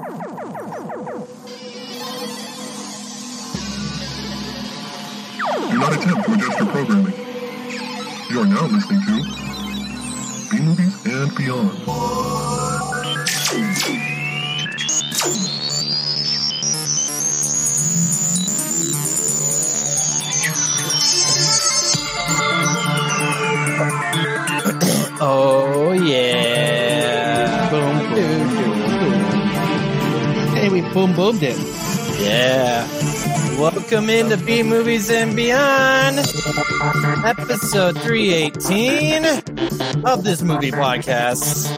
Do not attempt to adjust your programming. You are now listening to B Movies and Beyond. Boom boomed it. Yeah. Welcome into B Movies and Beyond, episode 318 of this movie podcast.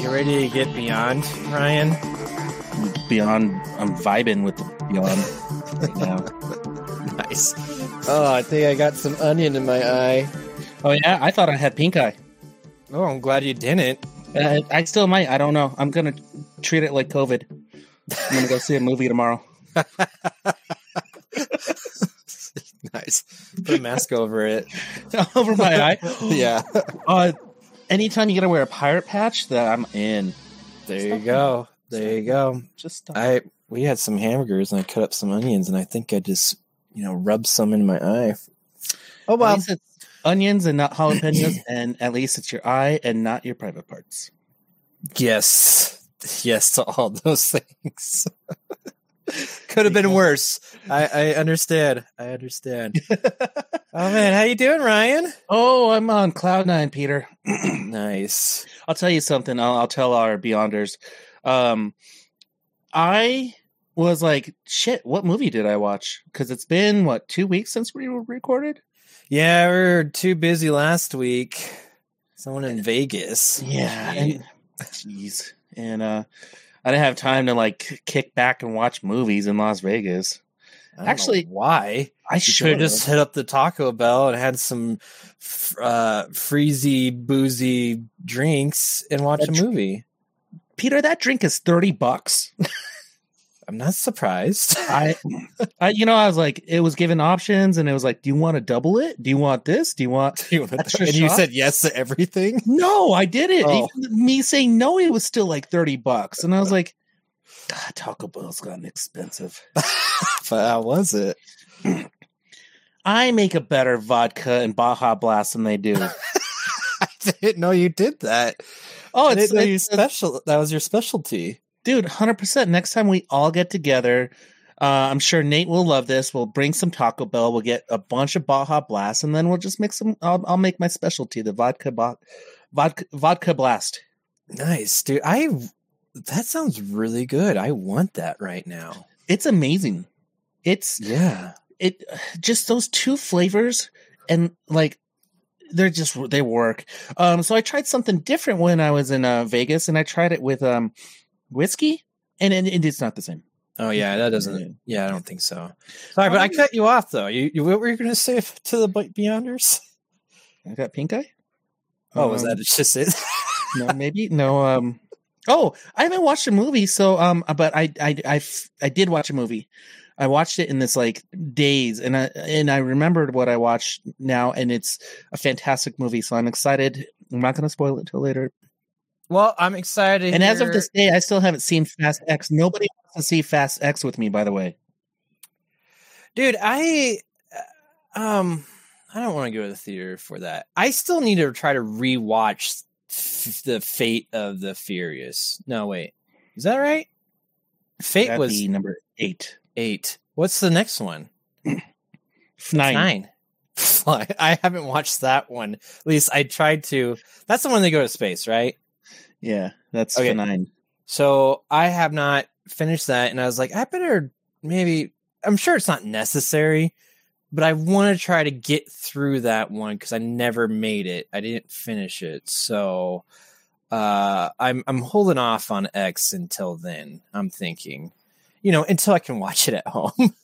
You ready to get beyond, Ryan? Beyond, I'm vibing with Beyond right now. Nice. Oh, I think I got some onion in my eye. Oh yeah, I thought I had pink eye. Oh, I'm glad you didn't. Uh, I still might. I don't know. I'm gonna treat it like COVID. I'm gonna go see a movie tomorrow. nice. Put a mask over it. Over my eye. yeah. Uh, anytime you gotta wear a pirate patch, that I'm in. There you go. There you go. Just stop. I we had some hamburgers and I cut up some onions and I think I just you know rubbed some in my eye. Oh At well, least it's onions and not jalapenos, and at least it's your eye and not your private parts. yes, yes to all those things. Could have been worse. I, I understand. I understand. oh man, how you doing, Ryan? Oh, I'm on cloud nine, Peter. nice. I'll tell you something. I'll, I'll tell our Beyonders. Um, I was like, shit, what movie did I watch? Because it's been, what, two weeks since we were recorded? Yeah, we were too busy last week. Someone in Vegas. Yeah. And, jeez. And uh, I didn't have time to like kick back and watch movies in Las Vegas. I don't know Actually, why? I should have just hit up the Taco Bell and had some uh, freezy, boozy drinks and watch That a dr- movie. Peter, that drink is 30 bucks. I'm not surprised. I, I, you know, I was like, it was given options, and it was like, do you want to double it? Do you want this? Do you want? Extra and you said yes to everything. No, I didn't. Oh. Even me saying no, it was still like thirty bucks, and I was uh. like, God, Taco Bell's gotten expensive. but how was it? I make a better vodka and Baja Blast than they do. I didn't know you did that. Oh, it's, you it's special. That was your specialty. Dude, hundred percent. Next time we all get together, uh, I'm sure Nate will love this. We'll bring some Taco Bell. We'll get a bunch of Baja Blast, and then we'll just make some. I'll, I'll make my specialty, the vodka vodka vodka blast. Nice, dude. I. That sounds really good. I want that right now. It's amazing. It's Yeah. it just those two flavors and like they're just they work um so i tried something different when i was in uh, vegas and i tried it with um whiskey and, and it's not the same Oh yeah, that doesn't. Yeah, I don't think so. Sorry, but I Um, cut you off though. You, you what were you going to say to the Beyonders? i got pink eye Oh, was Um, that just it? no maybe no um oh i haven't watched a movie so um but I I I I did watch a movie i watched it in this like days and i and i remembered what i watched now and it's a fantastic movie so i'm excited i'm not going to spoil it till later well, I'm excited. And as of this day, I still haven't seen Fast X. Nobody wants to see Fast X with me, by the way. dude, I uh, um, I don't want to go to the theater for that. I still need to try to rewatch f- the Fate of the Furious. No, wait, is that right? Fate That'd was be number eight. eight. What's the next one? Nine. Nine. I haven't watched that one. At least I tried to. That's the one they go to space, right? Yeah, that's Okay. nine. So I have not finished that, and I was like, I better maybe. I'm sure it's not necessary, but I want to try to get through that one because I never made it. I didn't finish it, so uh, I'm I'm holding off on X until then. I'm thinking, you know, until I can watch it at home.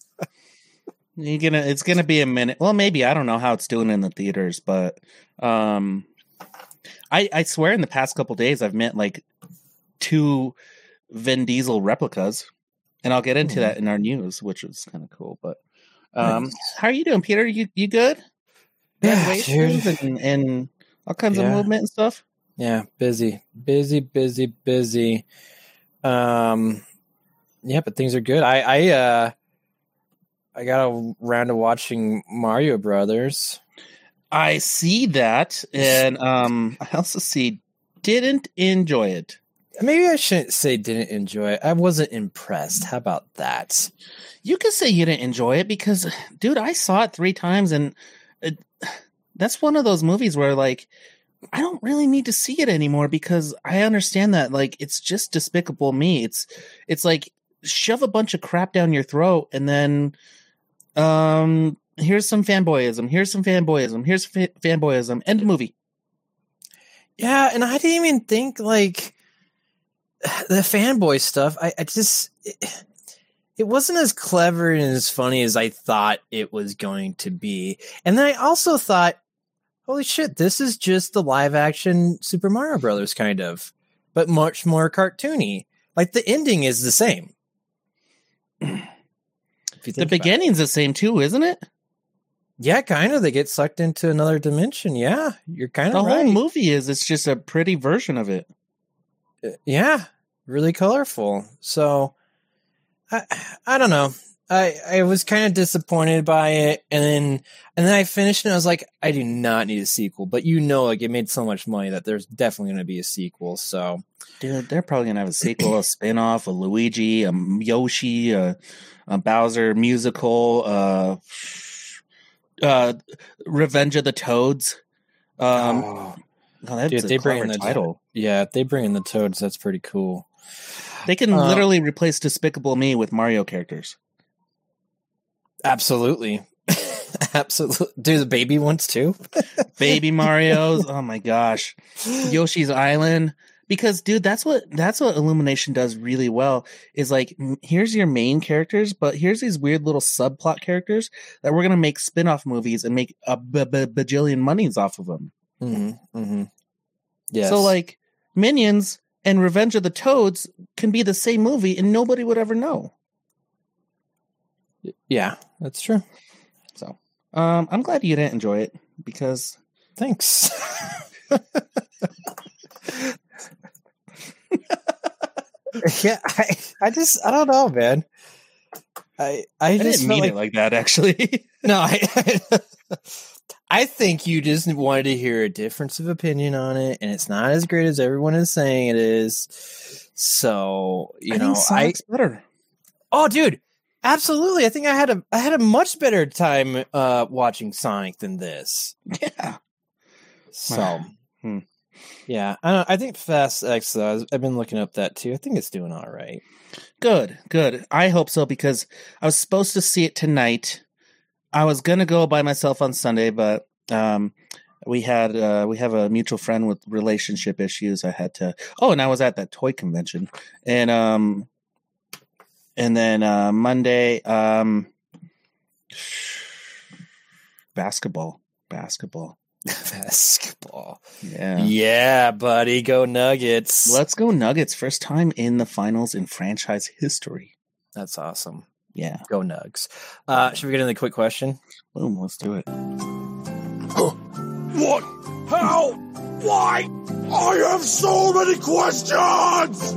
You're gonna it's gonna be a minute. Well, maybe I don't know how it's doing in the theaters, but um I I swear in the past couple days I've met like two Vin Diesel replicas. And I'll get into Hmm. that in our news, which is kind of cool. But um Nice. how are you doing, Peter? You you good? Yeah, and, and all kinds Yeah. of movement and stuff? Yeah, busy, busy, busy, busy. Um, yeah, but things are good. I I uh, I got around to watching Mario Brothers. I see that, and um, I also see didn't enjoy it. Maybe I shouldn't say didn't enjoy it. I wasn't impressed. How about that? You could say you didn't enjoy it because, dude, I saw it three times, and it, that's one of those movies where like I don't really need to see it anymore because I understand that like it's just despicable me. It's it's like shove a bunch of crap down your throat and then um here's some fanboyism, here's some fanboyism, here's fa- fanboyism, end of movie. Yeah, and I didn't even think like the fanboy stuff. I, I just it, it wasn't as clever and as funny as I thought it was going to be. And then I also thought, holy shit, this is just the live action Super Mario Brothers kind of, but much more cartoony. Like the ending is the same. the beginning's the same too, isn't it? Yeah, kind of. They get sucked into another dimension. Yeah, you're kind of the of whole movie is it's just a pretty version of it. yeah, really colorful. So I I don't know. I I was kind of disappointed by it, and then and then I finished and I was like, I do not need a sequel. But you know, like it made so much money that there's definitely going to be a sequel. So Dude, they're probably gonna have a sequel, a spin-off, a Luigi, a Yoshi, a, a Bowser musical, uh, uh, Revenge of the Toads. Um, oh, oh, dude, they bring in the title. yeah, if they bring in the toads. That's pretty cool. They can Uh, literally replace Despicable Me with Mario characters. Absolutely, absolutely. Do the baby ones too? Baby Mario's. Oh my gosh. Yoshi's Island. Because dude, that's what that's what Illumination does really well. Is like here's your main characters, but here's these weird little subplot characters that we're gonna make spin-off movies and make a b- b- bajillion monies off of them. mm-hmm, mm-hmm. Yes. So like Minions and Revenge of the Toads can be the same movie and nobody would ever know. yeah, that's true. So um, I'm glad you didn't enjoy it because Thanks. yeah, I, I just I don't know, man. I I, I just didn't mean like, it like that actually. no, I I think you just wanted to hear a difference of opinion on it, and it's not as great as everyone is saying it is. So you I know, think I better. oh, dude, absolutely. I think I had a I had a much better time uh watching Sonic than this. Yeah. So, Hmm. Yeah, I, don't, I think Fast X. Though, I've been looking up that too. I think it's doing all right. Good, good. I hope so because I was supposed to see it tonight. I was gonna go by myself on Sunday, but um, we had uh, we have a mutual friend with relationship issues. I had to. Oh, and I was at that toy convention, and um, and then uh, Monday, um, basketball, basketball. Basketball. Yeah. Yeah, buddy, go Nuggets. Let's go Nuggets! First time in the finals in franchise history. That's awesome. Yeah. Go Nugs. Uh, should we get into the quick question? Boom. Let's do it. What? How? Why? I have so many questions!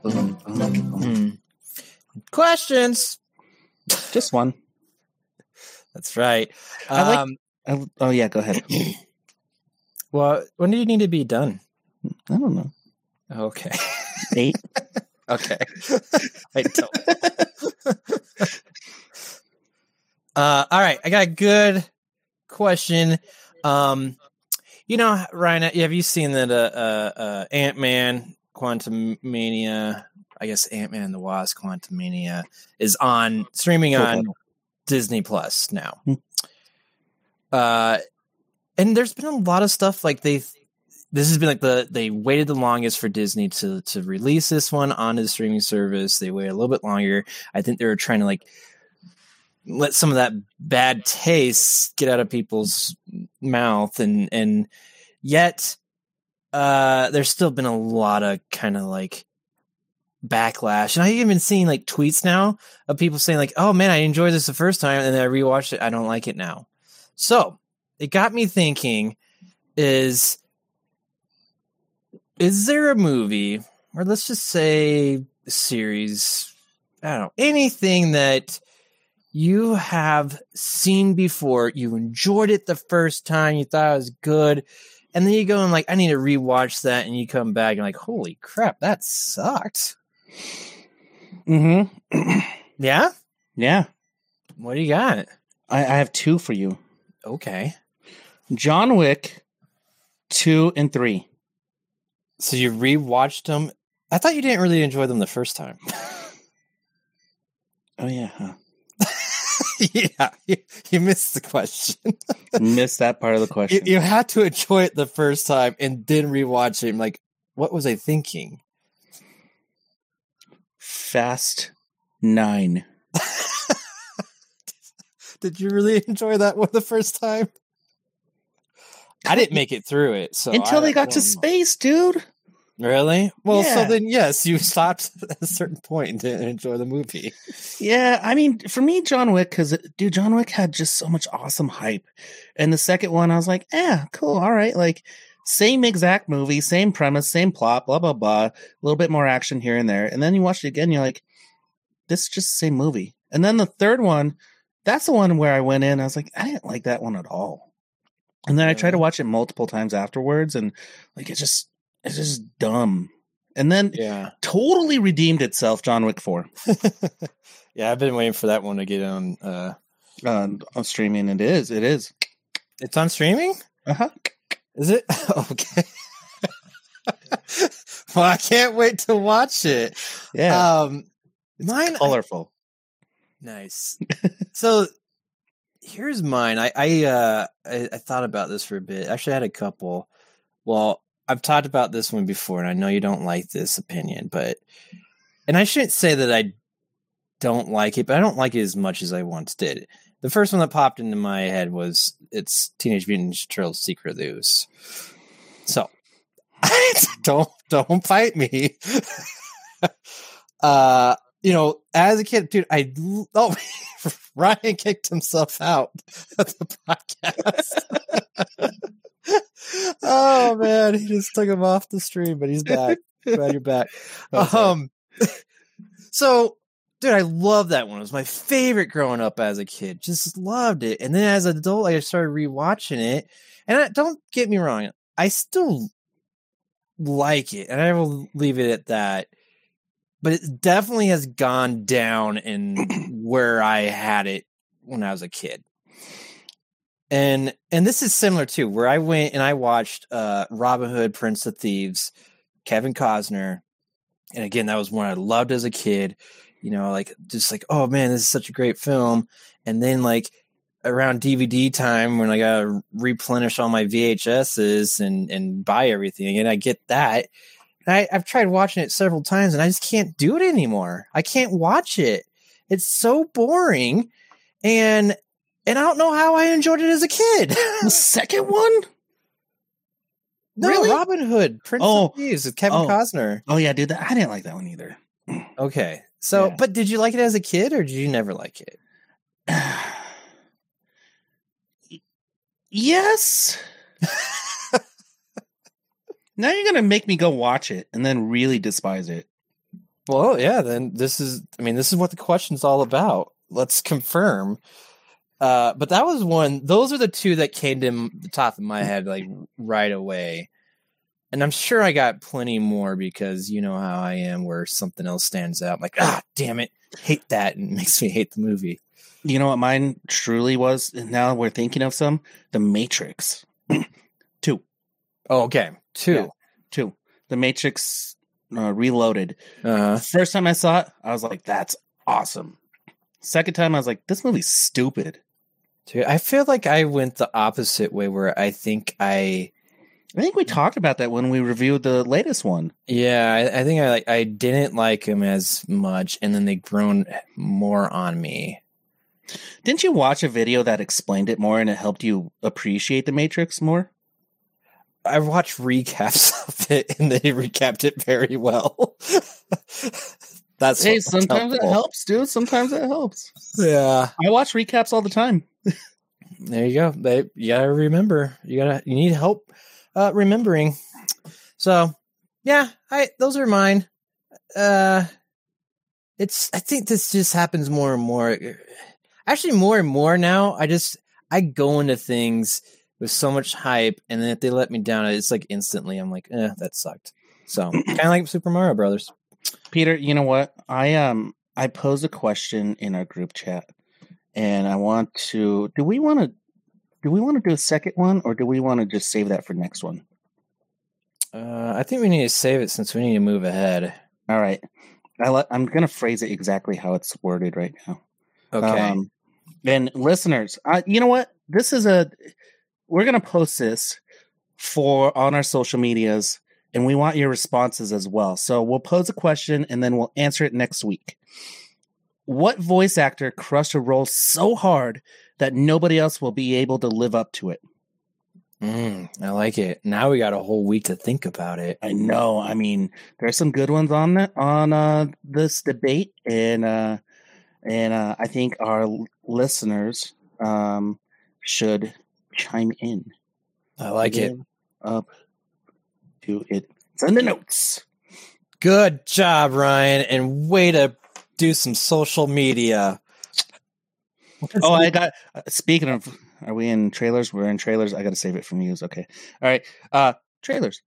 Hmm. Questions. Just one. That's right. I like- Um, I, oh yeah, go ahead. well, when do you need to be done? I don't know. Okay. Eight. Okay. I don't. uh, all right. I got a good question. Um, you know, Ryan, have you seen that uh, uh, uh, Ant Man Quantumania? I guess Ant Man and the Wasp Quantumania is on streaming on. Disney Plus now. Uh, and there's been a lot of stuff like they've this has been like the they waited the longest for Disney to to release this one onto the streaming service. They waited a little bit longer. I think they were trying to like let some of that bad taste get out of people's mouth and and yet uh there's still been a lot of kind of like backlash and i even seen like tweets now of people saying like oh man i enjoyed this the first time and then i rewatched it i don't like it now so it got me thinking is is there a movie or let's just say series. I don't know anything that you have seen before. You enjoyed it the first time. You thought it was good. And then you go and like, I need to rewatch that. And you come back and like, holy crap, that sucked. Mm-hmm. Yeah. yeah. What do you got? I, I have two for you. Okay. John Wick, two and three. So you rewatched them. I thought you didn't really enjoy them the first time. Oh yeah, huh. yeah. You, you missed the question. missed that part of the you, question. you had to enjoy it the first time and then rewatch it. I'm like, what was I thinking? Fast Nine. Did you really enjoy that one the first time? I didn't make it through it, so Until I they got to space, dude. Really? Well, so then yes, you stopped at a certain point and didn't enjoy the movie. Yeah, I mean, for me, John Wick, because dude, John Wick had just so much awesome hype, and the second one, I was like, yeah, cool, all right, like same exact movie, same premise, same plot, blah blah blah, a little bit more action here and there, and then you watch it again, you're like, this is just the same movie. And then the third one, that's the one where I went in, I was like, I didn't like that one at all. And then I tried to watch it multiple times afterwards, and like it's just it's just dumb. And then Yeah. totally redeemed itself, John Wick Four. yeah, I've been waiting for that one to get on uh uh, on streaming. It is. It is. it's on streaming? Uh huh. Is it? okay. well, I can't wait to watch it. Yeah. Um mine colorful. Nice. so here's mine. I I, uh, I I thought about this for a bit. Actually, I had a couple. Well, I've talked about this one before, and I know you don't like this opinion, but and I shouldn't say that I don't like it, but I don't like it as much as I once did. The first one that popped into my head was it's Teenage Mutant Ninja Turtles: Secret Loose. So don't don't fight me. uh you know, as a kid, dude, I oh Ryan kicked himself out of the podcast. oh man, he just took him off the stream, but he's back. Glad you're back. Okay. Um, so dude, I love that one. It was my favorite growing up as a kid. Just loved it. And then as an adult, I started rewatching it. And I, don't get me wrong, I still like it, and I will leave it at that. But it definitely has gone down in where I had it when I was a kid. And and this is similar too, where I went and I watched uh Robin Hood, Prince of Thieves, Kevin Costner. And again, that was one I loved as a kid. You know, like just like, oh man, this is such a great film. And then like around DVD time when I gotta replenish all my VHSs and and buy everything, and I get that. And I, I've tried watching it several times, and I just can't do it anymore. I can't watch it. It's so boring, and and I don't know how I enjoyed it as a kid. the second one? no, Really? Robin Hood, Prince Oh. of Thieves with Kevin Oh. Costner. Oh yeah, dude. That, I didn't like that one either. Mm. Okay, so Yeah. but did you like it as a kid, or did you never like it? yes. now you're gonna make me go watch it and then really despise it. Well, yeah, then this is I mean, this is what the question's all about. Let's confirm. Uh, but that was one those are the two that came to m- the top of my head like right away. And I'm sure I got plenty more because you know how I am where something else stands out. I'm like, ah, damn it, hate that and it makes me hate the movie. You know what mine truly was? And now we're thinking of some. The Matrix. two. Oh, okay. Two. Yeah. Two. The Matrix uh, Reloaded. Uh, First time I saw it, I was like, that's awesome. Second time, I was like, this movie's stupid. dude, I feel like I went the opposite way where I think I I think we talked about that when we reviewed the latest one. Yeah, I, I think I like I didn't like him as much, and then they grown more on me. Didn't you watch a video that explained it more and it helped you appreciate the Matrix more? I watched recaps of it, and they recapped it very well. That's Hey, sometimes it helps, dude. Sometimes it helps. Yeah, I watch recaps all the time. there you go. They you gotta remember. You gotta you need help uh, remembering. So yeah, I those are mine. Uh, it's I think this just happens more and more. Actually, more and more now. I just I go into things with so much hype, and then if they let me down, it's like instantly I'm like, eh, that sucked. So kind of like Super Mario Brothers. Peter, you know what? I um I posed a question in our group chat, and I want to. Do we want to? Do we want to do a second one, or do we want to just save that for next one? Uh, I think we need to save it since we need to move ahead. All right. I let, I'm going to phrase it exactly how it's worded right now. Okay. Um, and listeners, uh, you know what? This is a. We're going to post this for on our social medias, and we want your responses as well. So we'll pose a question and then we'll answer it next week. What voice actor crushed a role so hard that nobody else will be able to live up to it? Mm, I like it. Now we got a whole week to think about it. I know. I mean, there's some good ones on the, on uh, this debate, and uh, and uh, I think our listeners um, should chime in. I like it. Up to it. Send the notes. Good job, Ryan, and way to do some social media. Oh, I got. Uh, speaking of, are we in trailers? We're in trailers. I got to save it for you. Okay. All right. Uh, trailers.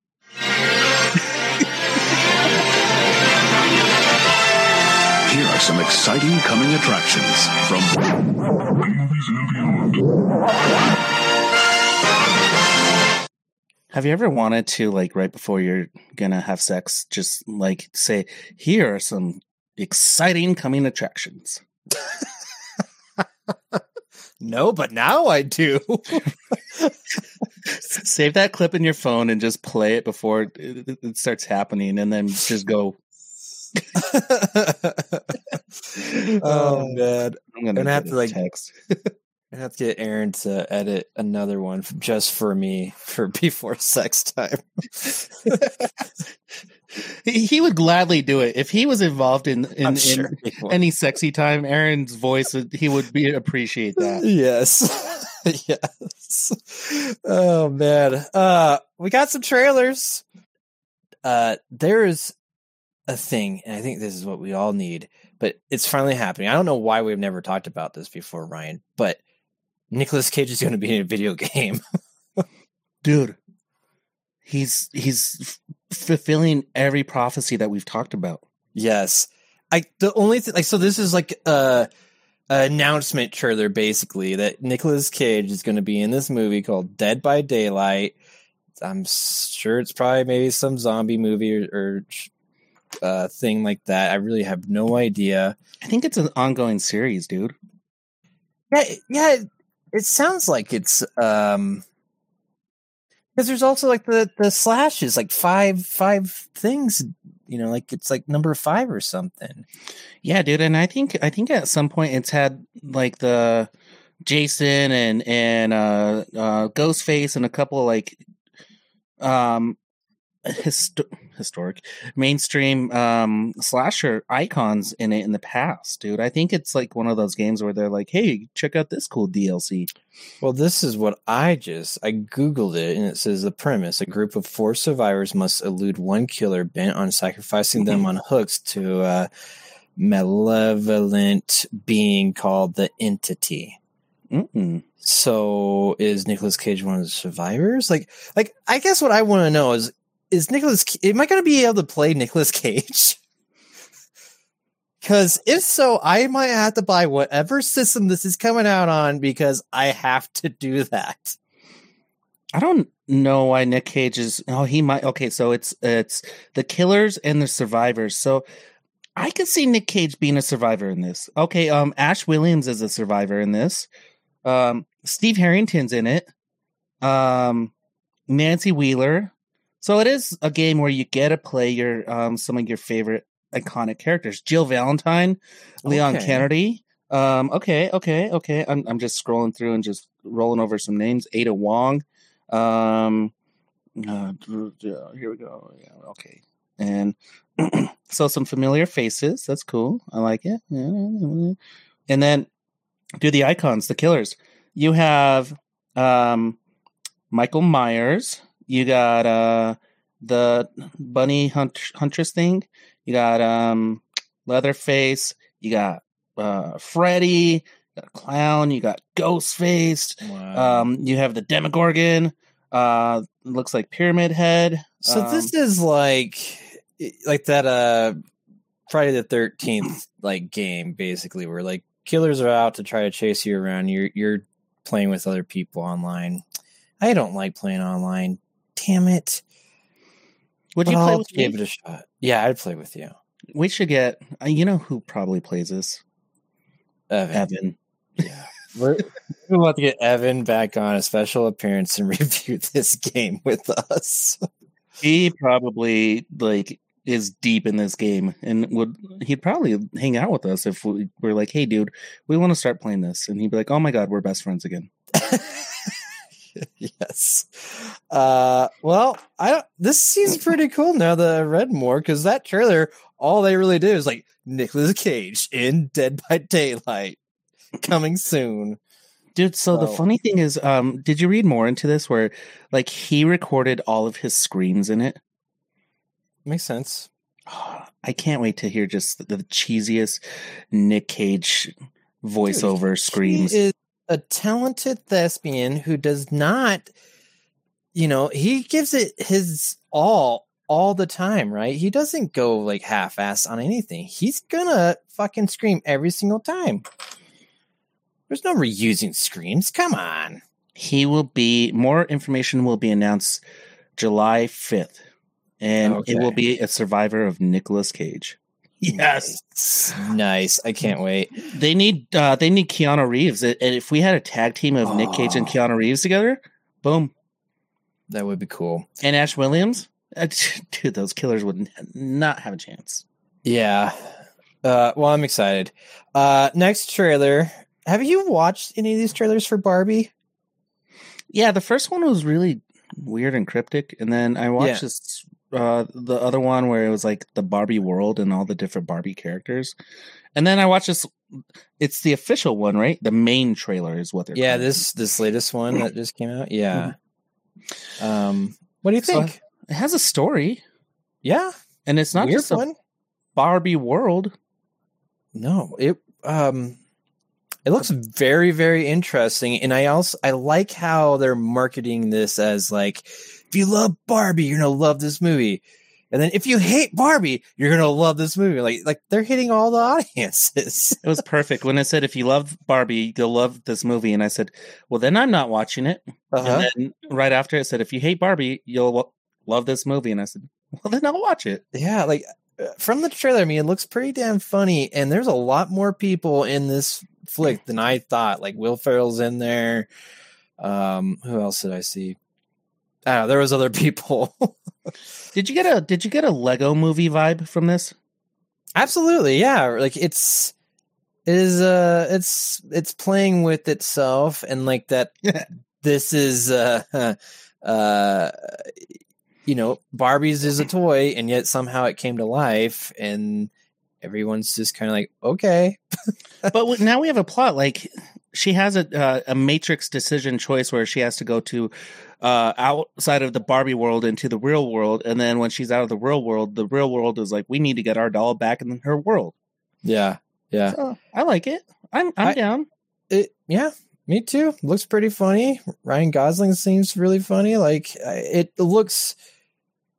Here are some exciting coming attractions from B-movies and beyond. Have you ever wanted to, like, right before you're gonna have sex, just like say, "Here are some exciting coming attractions." No, but now I do. Save that clip in your phone and just play it before it, it starts happening, and then just go. oh man, I'm gonna, Gonna have to, like, text. I have to get Aaron to edit another one just for me for before sex time. he, would gladly do it if he was involved in in, in sure will. any sexy time. Aaron's voice, would, he would be appreciate that. yes, yes. Oh man, uh, we got some trailers. Uh, there is a thing, and I think this is what we all need, but it's finally happening. I don't know why we've never talked about this before, Ryan, but Nicolas Cage is going to be in a video game. dude he's he's f- fulfilling every prophecy that we've talked about Yes. I the only thing like so this is like a, a announcement trailer basically that Nicolas Cage is going to be in this movie called Dead by Daylight. I'm sure it's probably maybe some zombie movie or, or uh, thing like that. I really have no idea. i think it's an ongoing series dude Yeah, yeah. It, sounds like it's um because there's also like the the slashes like five five things. You know, like it's like number five or something. yeah dude and i think i think at some point it's had like the jason and and uh uh ghostface and a couple like um histo- historic mainstream um slasher icons in it in the past dude i think it's like one of those games where they're like hey check out this cool dlc Well, this is what I just I googled it and it says the premise: a group of four survivors must elude one killer bent on sacrificing them on hooks to a malevolent being called the Entity. Mm-mm. So, is Nicolas Cage one of the survivors? Like, like I guess what I want to know is is Nicolas? Am I going to be able to play Nicolas Cage? Because if so, I might have to buy whatever system this is coming out on because I have to do that. I don't know why Nick Cage is. Oh, he might. Okay, so it's it's the killers and the survivors. So I could see Nick Cage being a survivor in this. Okay, um, Ash Williams is a survivor in this. Um, Steve Harrington's in it. Um, Nancy Wheeler. So it is a game where you get to play your um some of your favorite iconic characters. Jill Valentine, Leon Okay. Kennedy. Um, okay, okay, okay. I'm I'm just scrolling through and just rolling over some names. Ada Wong. Um, uh, here we go. Yeah, okay, and so some familiar faces. That's cool. I like it. And then do the icons, the killers. You have um, Michael Myers. You got uh, the bunny hunt, huntress thing. You got um Leatherface. You got uh Freddy. You got a clown. You got Ghostface. Wow. Um, you have the Demogorgon. Uh, looks like Pyramid Head. so Um, this is like like that uh Friday the thirteenth like game basically where like killers are out to try to chase you around. You're you're playing with other people online. I don't like playing online. Damn it. would But you play I'll with give me? it a shot. Yeah, I'd play with you. We should get. Uh, you know who probably plays this? Evan. Evan. Yeah. We're, we want to get Evan back on a special appearance and review this game with us. He probably like is deep in this game and would he'd probably hang out with us if we were like, "Hey, dude, we want to start playing this," and he'd be like, "Oh my god, we're best friends again." yes. Uh, well, I don't, this seems pretty cool now that I read more because that trailer, all they really do is like Nicolas Cage in Dead by Daylight coming soon. Dude, so the funny thing is, um, did you read more into this where like he recorded all of his screams in it? Makes sense. I can't wait to hear just the cheesiest Nick Cage voiceover screams. He is a talented thespian who does not, you know, he gives it his all all the time, right? He doesn't go like half ass on anything. He's gonna fucking scream every single time. There's no reusing screams. Come on. he will be more information will be announced July 5th and it will be a survivor of Nicolas Cage. Nice. Nice. I can't wait. They need uh they need Keanu Reeves and if we had a tag team of Nick Cage and Oh. Keanu Reeves together, boom. That would be cool. And Ash Williams, uh, dude, those killers would not have a chance. Yeah. Uh, well, I'm excited. Uh, next trailer. Have you watched any of these trailers for Barbie? Yeah, the first one was really weird and cryptic, and then I watched Yeah. this uh the other one where it was like the Barbie world and all the different Barbie characters. And then I watched this it's the official one, right? The main trailer is what they're Yeah, calling this this latest one that just came out. Yeah. Um, what do you So, think? it has a story, yeah, and it's not weird just a one. Barbie world. No, it um, it looks very very interesting, and I also I like how they're marketing this as like, if you love Barbie, you're gonna love this movie, and then if you hate Barbie, you're gonna love this movie. Like like they're hitting all the audiences. It was perfect when I said if you love Barbie, you'll love this movie, and I said, "Well, then I'm not watching it." Uh-huh. And then right after it said, "If you hate Barbie, you'll love this movie," and I said, "Well, then I'll watch it." Yeah, like uh, from the trailer, I mean, it looks pretty damn funny, and there's a lot more people in this flick than I thought. Like Will Ferrell's in there. Um, who else did I see? I know. There was other people. Did you get a Did you get a Lego Movie vibe from this? Absolutely, yeah. Like it's it is uh it's it's playing with itself and like that this is uh uh you know, Barbie's is a toy and yet somehow it came to life and everyone's just kind of like, okay. but w- now we have a plot. Like she has a uh, a matrix decision choice where she has to go to uh, outside of the Barbie world into the real world, and then when she's out of the real world, the real world is like, we need to get our doll back in her world. Yeah. Yeah. So I like it. I'm I'm I- down. It yeah, me too. Looks pretty funny. Ryan Gosling seems really funny. Like it looks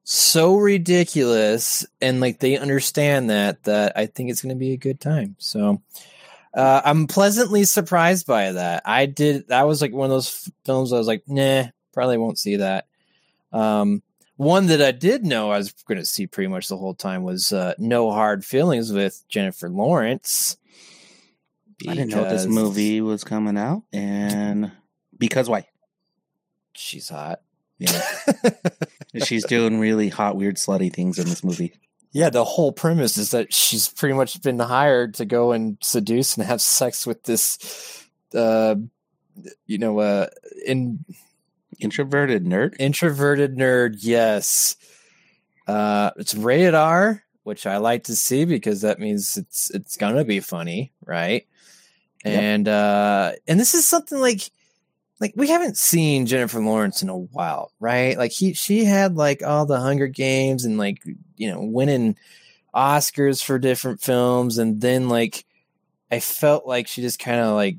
so ridiculous and like they understand that that I think it's going to be a good time. So uh, I'm pleasantly surprised by that. I did that was like one of those films I was like, "Nah, probably won't see that." Um one that I did know I was going to see pretty much the whole time was uh, No Hard Feelings with Jennifer Lawrence. I didn't know this movie was coming out, and because why? she's hot. Yeah, she's doing really hot, weird, slutty things in this movie. yeah, the whole premise is that she's pretty much been hired to go and seduce and have sex with this, uh, you know, uh, in Introverted nerd. introverted nerd. Yes, uh, it's rated R, which I like to see because that means it's it's gonna be funny, right? Yep. And uh, and this is something like like we haven't seen Jennifer Lawrence in a while, right? Like he she had like all the Hunger Games and like you know winning Oscars for different films, and then like I felt like she just kind of like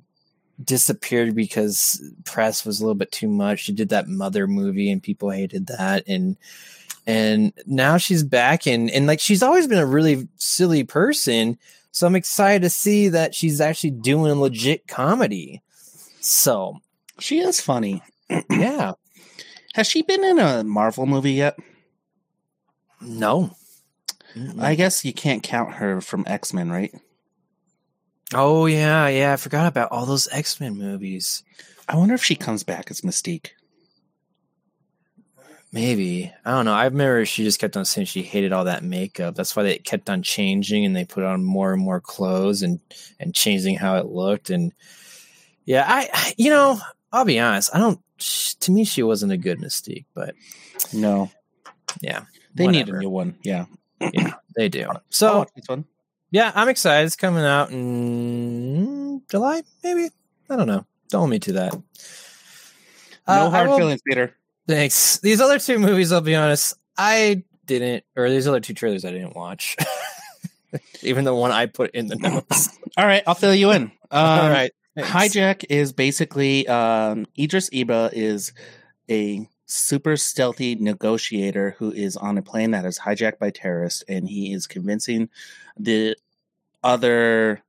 disappeared because press was a little bit too much. She did that mother movie and people hated that and and now she's back and and like she's always been a really silly person. So I'm excited to see that she's actually doing legit comedy. So She is funny. yeah. Has she been in a Marvel movie yet? No. I guess you can't count her from X Men, right? Oh yeah, yeah. I forgot about all those X Men movies. I wonder if she comes back as Mystique. Maybe I don't know. I remember she just kept on saying she hated all that makeup. That's why they kept on changing and they put on more and more clothes and and changing how it looked. And yeah, I I- you know I'll be honest. I don't. To me, she wasn't a good Mystique, but No, yeah, they need a new one. Yeah. Yeah, they do. So this one. yeah, I'm excited. It's coming out in July, maybe. I don't know. Don't hold me to that. No Uh, hard will- feelings, Peter. Thanks. These other two movies, I'll be honest, I didn't, or these other two trailers I didn't watch. Even the one I put in the notes. All right, I'll fill you in. Um, All right. Hijack is basically um, Idris Elba is a super stealthy negotiator who is on a plane that is hijacked by terrorists, and he is convincing the other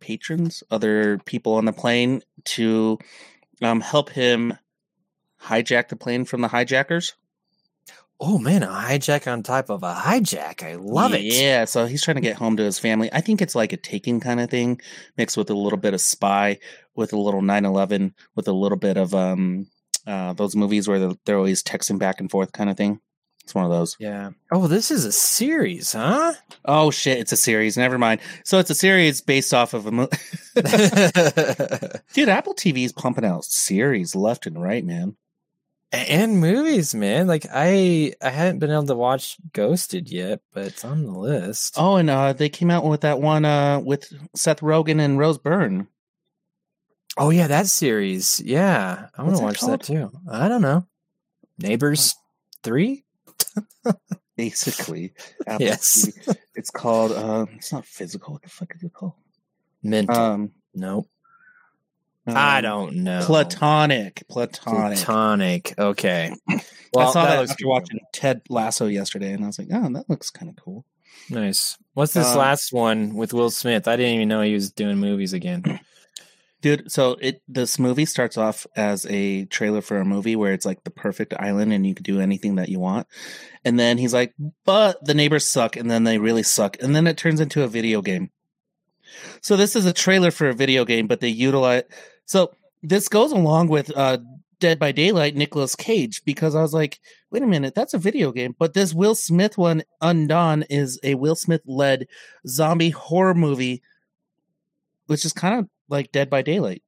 patrons, other people on the plane, to um, help him hijack the plane from the hijackers. Oh man, a hijack on top of a hijack. I love it. Yeah, so he's trying to get home to his family. I think it's like a taking kind of thing, mixed with a little bit of spy, with a little 9-11, with a little bit of um uh those movies where they're, they're always texting back and forth kind of thing. It's one of those. Yeah. Oh, this is a series, huh? Oh shit, it's a series. Never mind. So it's a series based off of a movie. Dude, Apple TV is pumping out series left and right, man. And movies, man. Like I, I hadn't been able to watch Ghosted yet, but it's on the list. Oh, and uh they came out with that one uh with Seth Rogen and Rose Byrne. Oh yeah, that series. Yeah, I want to watch called? that too. I don't know. Neighbors three. Basically, Apple Yes. TV. It's called uh it's not physical. What the fuck is it called? Mental. Um, nope. I um, don't know. Platonic. Platonic. Platonic. Okay. Well, I saw that, looks after good. watching Ted Lasso yesterday, and I was like, "Oh, that looks kind of cool." Nice. What's this Um, last one with Will Smith? I didn't even know he was doing movies again. Dude, so it this movie starts off as a trailer for a movie where it's like the perfect island and you can do anything that you want. And then he's like, "But the neighbors suck," and then they really suck, and then it turns into a video game. So this is a trailer for a video game, but they utilize. So this goes along with uh, Dead by Daylight, Nicolas Cage, because I was like, wait a minute, that's a video game, but this Will Smith one, Undawn, is a Will Smith led zombie horror movie, which is kind of like Dead by Daylight.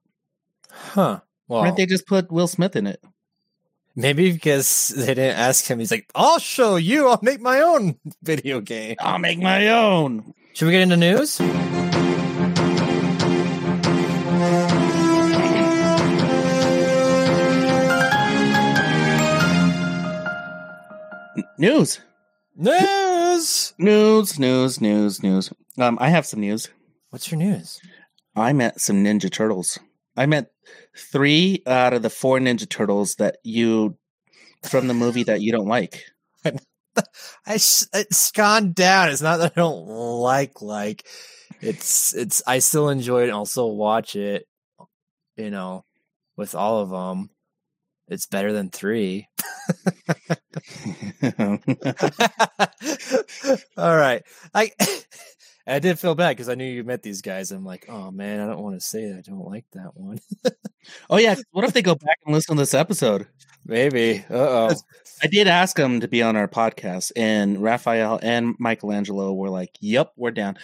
Huh. Well, Why didn't they just put Will Smith in it? maybe because they didn't ask him. He's like, "I'll show you. I'll make my own video game." I'll make my own. Should we get into news? News, News. news, news, news, news. Um, I have some news. What's your news? I met some Ninja Turtles. I met three out of the four Ninja Turtles that you from the movie that you don't like. I it's gone down. It's not that I don't like like it's it's I still enjoy it and I'll still watch it. You know, with all of them, it's better than three. all right, I I did feel bad because I knew you met these guys. I'm like, oh man, I don't want to say I don't like that one. oh yeah, what if they go back and listen to this episode? Maybe. Uh oh. I did ask them to be on our podcast, and Raphael and Michelangelo were like, "Yep, we're down."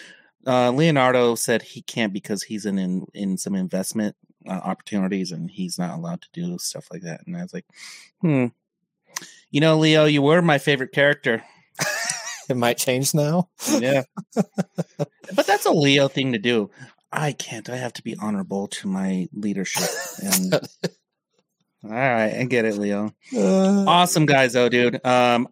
Uh, Leonardo said he can't because he's in in, in some investment uh, opportunities, and he's not allowed to do stuff like that. And I was like, "Hmm, you know, Leo, you were my favorite character." It might change now. Yeah, but that's a Leo thing to do. I can't. I have to be honorable to my leadership. And all right, I get it, Leo. Awesome guys, though, dude. Um,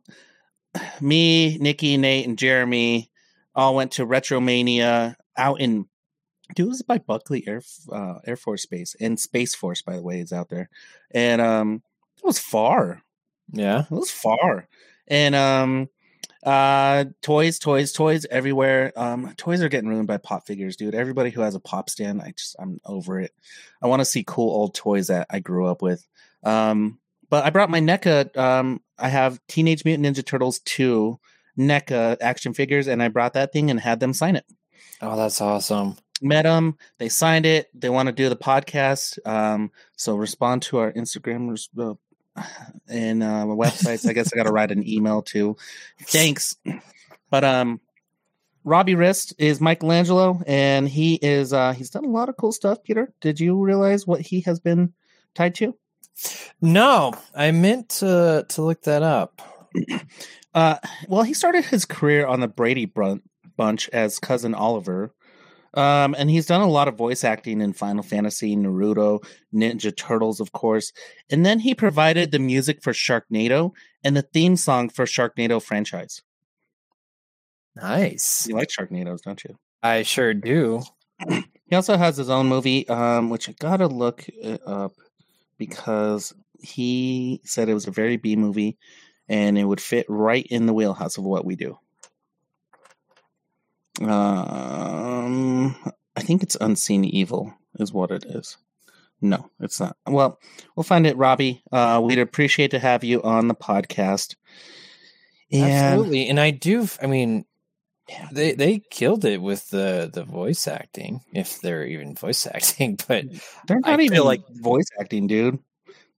me, Nikki, Nate, and Jeremy all went to Retromania out in. Dude, it was by Buckley Air uh, Air Force Base and Space Force, by the way, is out there, and um, it was far. Yeah. It was far. And um uh toys, toys, toys everywhere. Um toys are getting ruined by pop figures, dude. Everybody who has a pop stand, I just I'm over it. I want to see cool old toys that I grew up with. Um but I brought my NECA um I have Teenage Mutant Ninja Turtles 2 NECA action figures and I brought that thing and had them sign it Oh, that's awesome. met them they signed it they want to do the podcast um so respond to our instagram res- uh, and uh websites. I guess i gotta write an email too. Thanks. But um robbie Rist is michelangelo and he is uh he's done a lot of cool stuff peter. Did you realize what he has been tied to? No, I meant to to look that up. Uh, well, he started his career on the Brady Bunch as cousin Oliver, um, and he's done a lot of voice acting in Final Fantasy, Naruto, Ninja Turtles, of course. And then he provided the music for Sharknado and the theme song for Sharknado franchise. Nice. You like Sharknadoes, don't you? I sure do. He also has his own movie, um, which I gotta look up because he said it was a very B movie and it would fit right in the wheelhouse of what we do. Um, I think it's Unseen Evil, is what it is. No, it's not. Well, we'll find it, Robbie. Uh, we'd appreciate to have you on the podcast. And Absolutely. And I do I mean Yeah. they they killed it with the the voice acting, if they're even voice acting, but they're I not even feel like voice acting, dude.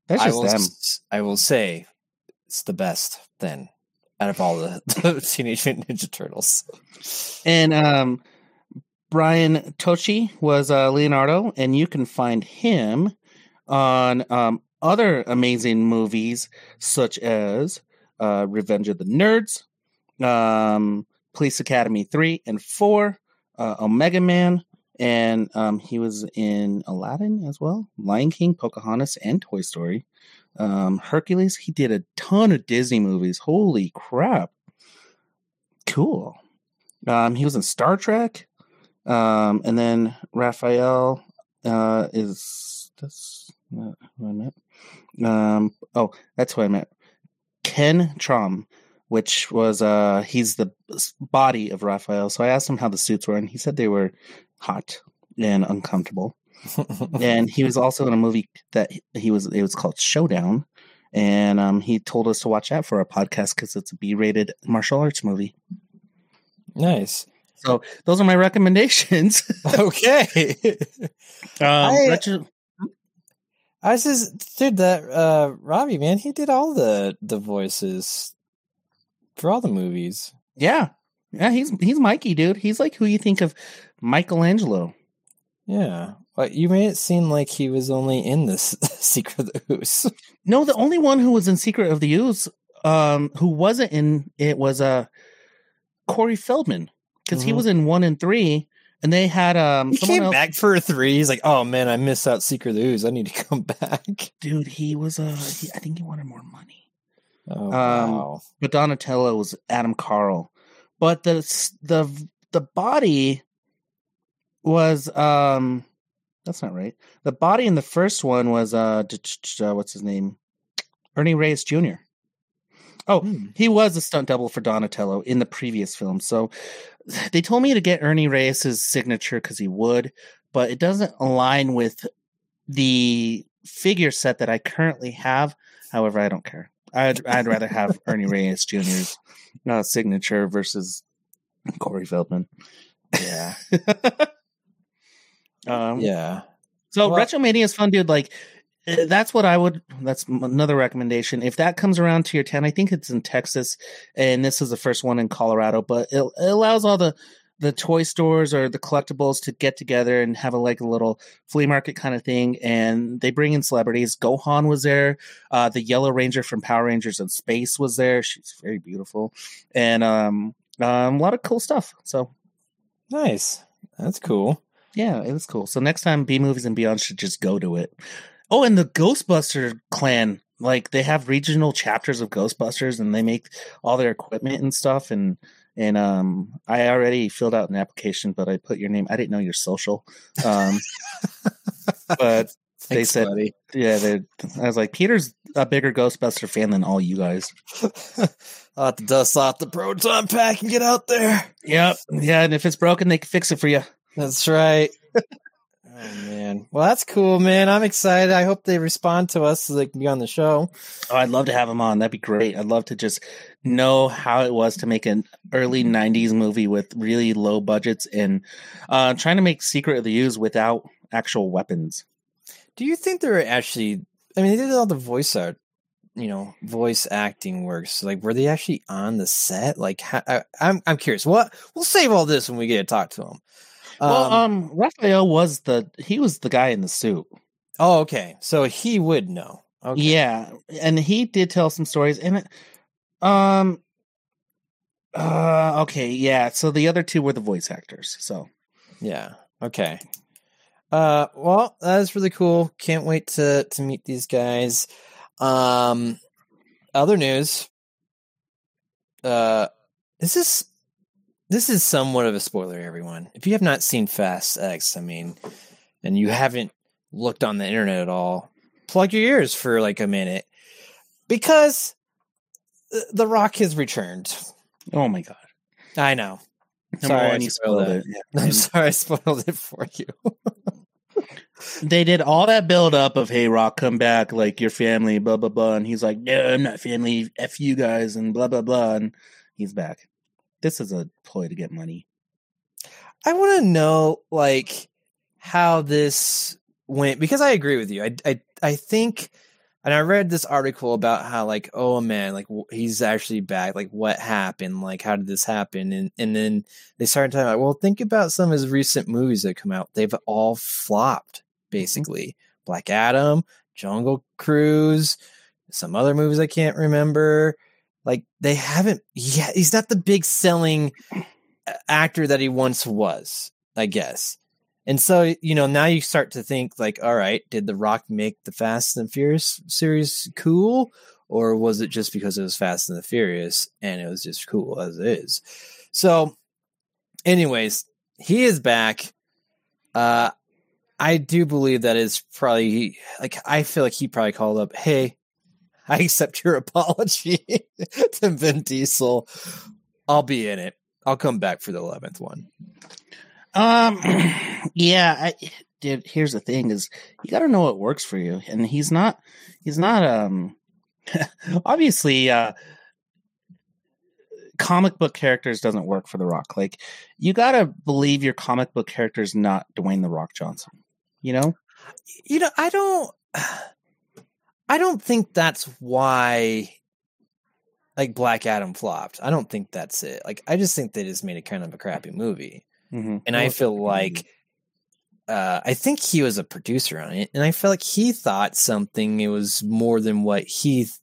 That's I just will them. I will say it's the best then out of all the, the Teenage Mutant Ninja Turtles. And um, Brian Tochi was uh, Leonardo, and you can find him on um, other amazing movies such as uh, Revenge of the Nerds, um, Police Academy 3 and 4, uh, Omega Man, and um, he was in Aladdin as well, Lion King, Pocahontas, and Toy Story. Um, Hercules, he did a ton of Disney movies. Holy crap. Cool. Um, he was in Star Trek. Um, and then Raphael uh, is that's not who I met. Um, oh, that's who I met. Kenn Troum, which was uh, he's the body of Raphael. So I asked him how the suits were, and he said they were hot and uncomfortable. and he was also in a movie that he was. It was called Showdown, and um, he told us to watch that for our podcast because it's a B-rated martial arts movie. nice. So those are my recommendations. Okay. um, I- retro- I was just dude that uh Robbie man, he did all the the voices for all the movies. yeah, yeah, he's he's Mikey, dude. He's like who you think of Michelangelo. Yeah. But you made it seem like he was only in this Secret of the Ooze. No, the only one who was in Secret of the Ooze, um, who wasn't in it was uh Corey Feldman because he Mhm. was in one and three, and they had um He came else. back for a three. He's like, "Oh man, I missed out Secret of the Ooze. I need to come back." Dude, he was uh, he, I think he wanted more money. Oh Um, wow. but Donatello was Adam Carl. But the the the body was um that's not right. The body in the first one was uh, what's his name? Ernie Reyes Jr. Oh, Hmm. he was a stunt double for Donatello in the previous film. So they told me to get Ernie Reyes' signature because he would, but it doesn't align with the figure set that I currently have. However, I don't care. I'd I'd rather have Ernie Reyes Jr.'s uh, signature versus Corey Feldman. Yeah. Um, Yeah. So Well- Retromania is fun, dude. Like eh, that's what I would. That's another recommendation. If that comes around to your town, I think it's in Texas, and this is the first one in Colorado. But it, it allows all the the toy stores or the collectibles to get together and have a like a little flea market kind of thing. And they bring in celebrities. Gohan was there. Uh, the Yellow Ranger from Power Rangers in Space was there. She's very beautiful, and um, um, a lot of cool stuff. So Nice. That's cool. Yeah, it was cool. So next time B movies and beyond should just go to it. Oh, and the Ghostbuster clan, like they have regional chapters of Ghostbusters and they make all their equipment and stuff and and um I already filled out an application, but I put your name. I didn't know your social. Um but they said buddy. yeah, they I was like, Peter's a bigger Ghostbuster fan than all you guys. I'll have to dust off the proton pack and get out there. Yep. Yeah, and if it's broken, they can fix it for you. That's right. oh man. Well, that's cool, man. I'm excited. I hope they respond to us so they can be on the show. Oh, I'd love to have them on. That'd be great. I'd love to just know how it was to make an early '90s movie with really low budgets and uh, trying to make Secret of the Ooze without actual weapons. Do you think they're actually? I mean, they did all the voice art, you know, voice acting works. Like, were they actually on the set? Like, how, I, I'm I'm curious. What we'll save all this when we get to talk to them. Well, um, Raphael was the he was the guy in the suit. oh, okay. So he would know. Okay. Yeah, and he did tell some stories, and it, um, uh, okay, yeah. So the other two were the voice actors. So Yeah. Okay. Uh well, that is really cool. Can't wait to to meet these guys. Um other news. Uh is this is somewhat of a spoiler, everyone. If you have not seen Fast X, I mean, and you haven't looked on the internet at all, plug your ears for like a minute. Because the- The Rock has returned. oh my god, I know. Sorry, I spoiled, spoiled it. it. Yeah. I'm sorry I spoiled it for you. they did all that build up of hey rock come back like your family blah blah blah and he's like no i'm not family f you guys and blah blah blah and he's back this is a ploy to get money. I want to know like how this went because I agree with you. I I I think and I read this article about how like oh man like he's actually back like what happened? Like how did this happen? And and then they started talking about well think about some of his recent movies that come out. They've all flopped mm-hmm. basically. Black Adam, Jungle Cruise, some other movies I can't remember like they haven't yeah he's not the big selling actor that he once was, I guess. And so, you know, now you start to think like, all right, did The Rock make the Fast and Furious series cool? Or was it just because it was Fast and the Furious and it was just cool as it is? So, anyways, he is back. Uh I do believe that is probably like I feel like he probably called up, hey, I accept your apology to Vin Diesel. I'll be in it. I'll come back for the eleventh one. um yeah I, dude here's the thing is you got to know what works for you and he's not he's not um obviously uh comic book characters doesn't work for the rock like you got to believe your comic book character is not dwayne the rock johnson you know You know, I don't. I don't think that's why. Like Black Adam flopped. I don't think that's it. Like I just think they just made it kind of a crappy movie, mm-hmm. and I feel like. Uh, I think he was a producer on it, and I feel like he thought something it was more than what he th-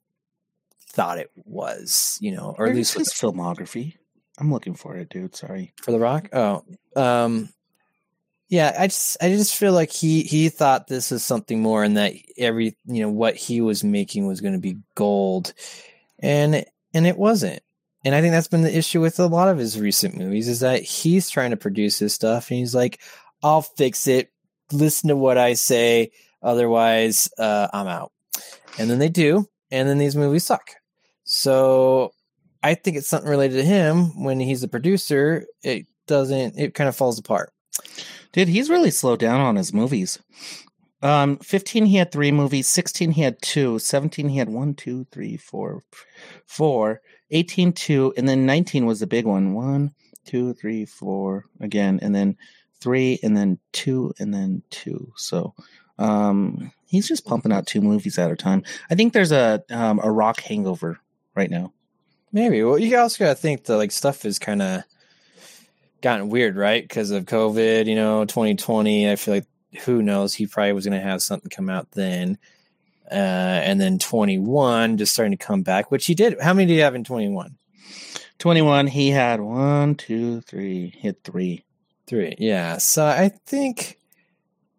thought it was, you know, or at least his filmography. I'm looking for it, dude. Sorry. for the rock oh um yeah i just i just feel like he he thought this was something more and that every you know what he was making was going to be gold and and it wasn't and i think that's been the issue with a lot of his recent movies is that he's trying to produce his stuff and he's like i'll fix it listen to what i say otherwise uh i'm out and then they do and then these movies suck so I think it's something related to him when he's a producer. It doesn't. It kind of falls apart. Dude, he's really slowed down on his movies. Um, 15, he had three movies. 16, he had two. 17, he had one, two, three, four, four. 18, two. And then 19 was the big one. One, two, three, four again. And then three, and then two, and then two. So, um, he's just pumping out two movies at a time. I think there's a, um, a rock hangover right now. Maybe. Well, you also got to think that like stuff is kind of gotten weird, right? Because of COVID. You know, 2020. I feel like who knows? He probably was going to have something come out then. Uh, and then 21 just starting to come back, which he did. How many did he have in 21? 21, he had one, two, three, hit three. Three. Yeah. So I think,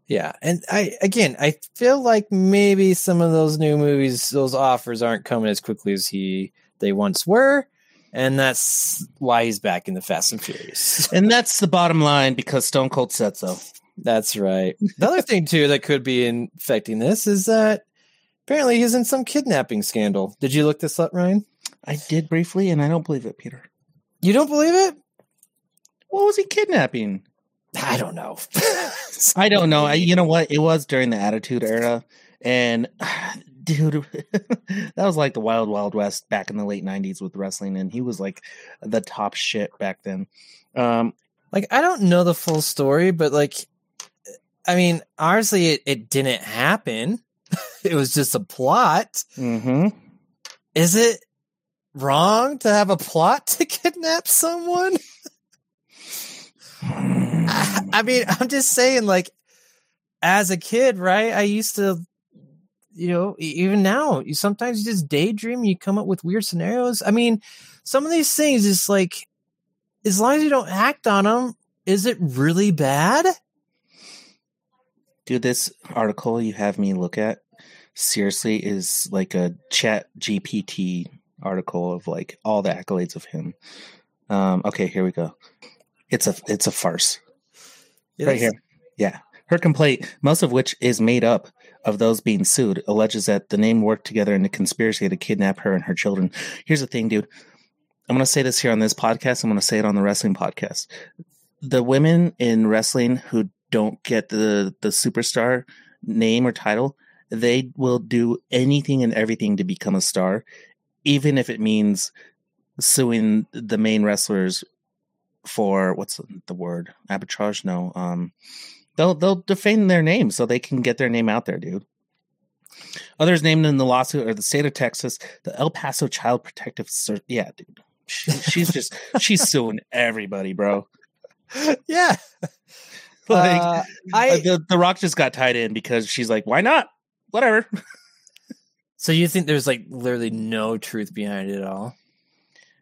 yeah. And I, again, I feel like maybe some of those new movies, those offers aren't coming as quickly as he, they once were. And that's why he's back in the Fast and Furious. And that's the bottom line because Stone Cold said so. That's right. The other thing too that could be infecting this is that apparently he's in some kidnapping scandal. Did you look this up, Ryan? I did briefly, and I don't believe it, Peter. You don't believe it? What was he kidnapping? I don't know. I don't know. I, you know what? It was during the Attitude Era, and dude, that was like the Wild Wild West back in the late '90s with wrestling, and he was like the top shit back then. Um, like I don't know the full story, but like, I mean, honestly, it, it didn't happen. it was just a plot. Mm-hmm. Is it wrong to have a plot to kidnap someone? I, I mean, I'm just saying, like, as a kid, right? I used to, you know, even now, you sometimes you just daydream, you come up with weird scenarios. I mean, some of these things is like, as long as you don't act on them, is it really bad? Dude, this article you have me look at seriously is like a chat GPT article of like all the accolades of him. Um, okay, here we go. It's a it's a farce. right here. Yeah. Her complaint, most of which is made up of those being sued, alleges that the name worked together in a conspiracy to kidnap her and her children. Here's the thing, dude. I'm going to say this here on this podcast. I'm going to say it on the wrestling podcast. The women in wrestling who don't get the the superstar name or title, they will do anything and everything to become a star, even if it means suing the main wrestlers for what's the word arbitrage no um they'll they'll defame their name so they can get their name out there dude. Others named in the lawsuit are the state of texas the el paso child protective Ser- yeah dude. She, she's just she's suing everybody bro. Yeah. like Uh, I, I the, the rock just got tied in because she's like why not? Whatever. So you think there's like literally no truth behind it at all?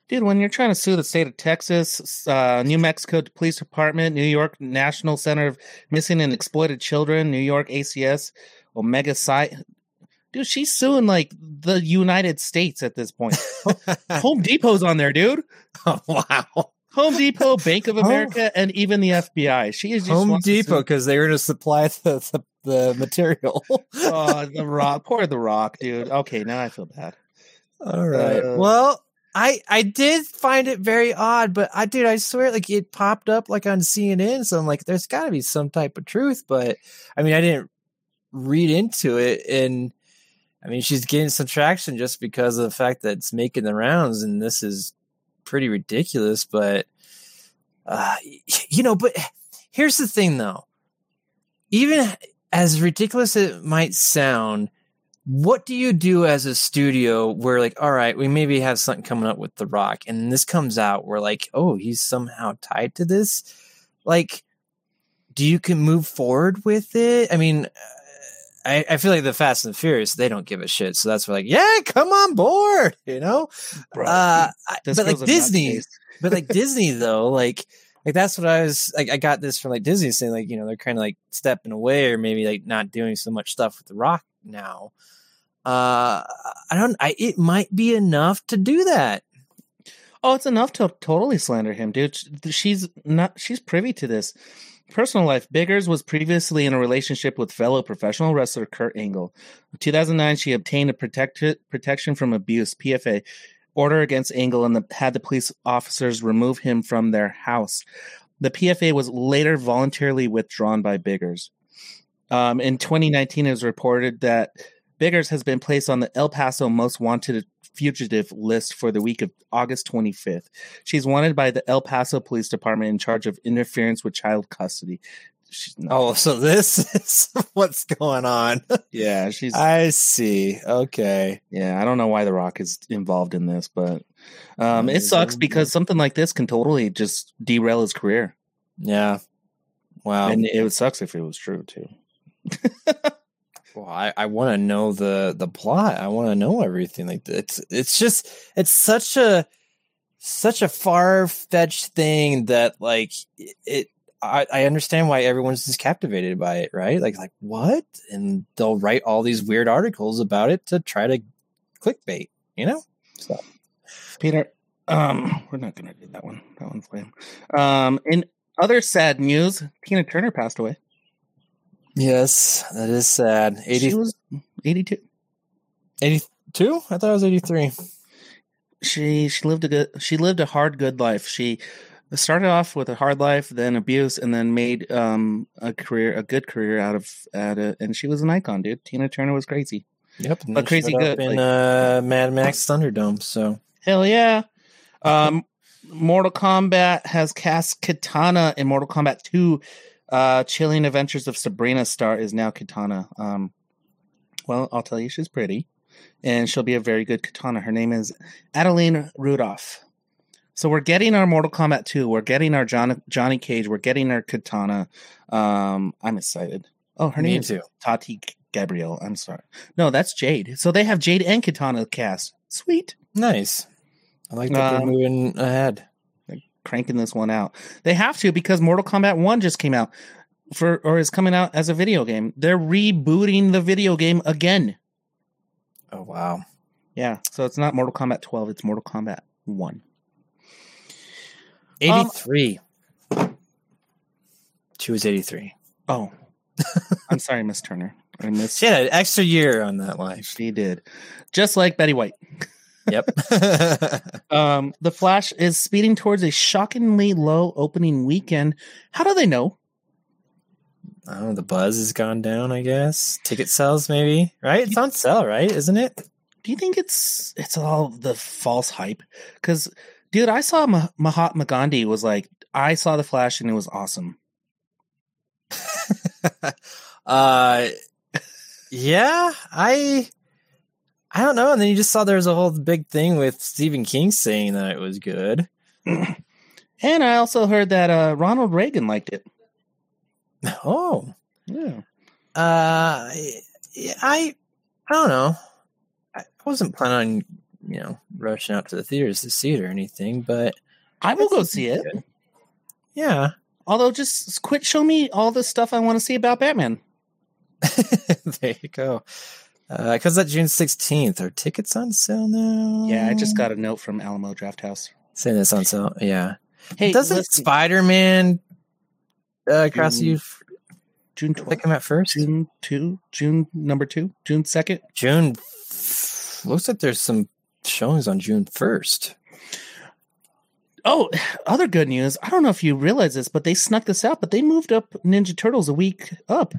Dude when you're trying to sue the state of texas uh, new mexico police department new york national center of missing and exploited children new york acs omega psi dude she's suing like the united states at this point home depot's on there dude oh, wow. home depot bank of america and even the fbi she is just Home wants to sue- Depot because they were going to supply the, the, the material. oh the rock poor the rock dude okay now i feel bad All right. Uh, well, I I did find it very odd, but I dude, I swear, like it popped up like on CNN, so I'm like, there's got to be some type of truth. But I mean, I didn't read into it, and I mean, she's getting some traction just because of the fact that it's making the rounds, and this is pretty ridiculous. But uh, you know, but here's the thing, though. Even as ridiculous it might sound, what do you do as a studio where like all right we maybe have something coming up with the rock and this comes out we're like oh he's somehow tied to this like do you can move forward with it i mean I, I feel like the fast and the furious they don't give a shit so that's why like yeah come on board you know bro uh but like disney but like Disney though, like like that's what I was like. I got this from like Disney saying like you know they're kind of like stepping away or maybe like not doing so much stuff with the Rock now. Uh, I don't. I it might be enough to do that. Oh, it's enough to totally slander him, dude. She's not. She's privy to this. Personal life. Biggers was previously in a relationship with fellow professional wrestler Kurt Angle. In 2009, she obtained a protect- protection from abuse (PFA) order against Angle and the, had the police officers remove him from their house. The PFA was later voluntarily withdrawn by Biggers. Um, in 2019, it was reported that Biggers has been placed on the El Paso Most Wanted fugitive list for the week of August 25th. She's wanted by the El Paso Police Department in charge of interference with child custody. Oh, so this is what's going on. yeah, she's I see. Okay. yeah. I don't know why The Rock is involved in this, but um, it sucks because something like this can totally just derail his career, Yeah. Wow. and it would sucks if it was true too. Well, I, I want to know the the plot. I want to know everything. Like it's it's just it's such a such a far fetched thing that like it. I, I understand why everyone's just captivated by it, right? Like, like what? And they'll write all these weird articles about it to try to clickbait, you know? So Peter, um, we're not gonna do that one. That one's lame. Um, in other sad news, Tina Turner passed away. Yes, that is sad. 80, She was 82. 82? I thought it was 83. She she lived a good she lived a hard good life. She started off with a hard life, then abuse, and then made um a career a good career out of at it. And she was an icon, dude. Tina Turner was crazy. Yep. But crazy good, in like- uh, Mad Max Thunderdome. So Hell yeah. Um, Mortal Kombat has cast Katana in Mortal Kombat 2. Uh, Chilling Adventures of Sabrina star is now Katana. Um, well, I'll tell you, she's pretty, and she'll be a very good Katana. Her name is Adeline Rudolph. So we're getting our Mortal Kombat 2. We're getting our John, Johnny Cage. We're getting our Katana. Um, I'm excited. Oh, her Me name is. Tati Gabrielle. I'm sorry. No, that's Jade. So they have Jade and Katana cast. Sweet. nice. I like that they're Um, moving ahead. Cranking this one out. They have to because Mortal Kombat 1 just came out for or is coming out as a video game. They're rebooting the video game again. Oh wow. Yeah, so it's not Mortal Kombat 12, it's Mortal Kombat 1. Um, 83. she was 83. Oh. I'm sorry, Miss Turner. I missed She had an extra year on that life. she did. Just like Betty White. Yep. Um, the Flash is speeding towards a shockingly low opening weekend. How do they know? I don't know. The buzz has gone down, I guess. Ticket sales, maybe. Right? It's on sale, right? Isn't it? Do you think it's it's all the false hype? Because, dude, I saw Mah- Mahatma Gandhi was like, I saw the Flash and it was awesome. uh yeah, I I don't know. And then you just saw there was a whole big thing with Stephen King saying that it was good. And I also heard that uh, Ronald Reagan liked it. Oh. Yeah. Uh I I don't know. I wasn't planning on, you know, rushing out to the theaters to see it or anything, but I will go see it. good. yeah. Although, just quit show me all the stuff I want to see about Batman. there you go. Because that June 16th, are tickets on sale now? Yeah, I just got a note from Alamo Draft House. saying this on sale. Yeah. Hey, Doesn't Spider Man uh, cross June you f- June pick twelfth, him at first? June two, June number two, June second. June. f- Looks like there's some showings on June 1st. Oh, other good news. I don't know if you realize this, but they snuck this out. But they moved up Ninja Turtles a week up.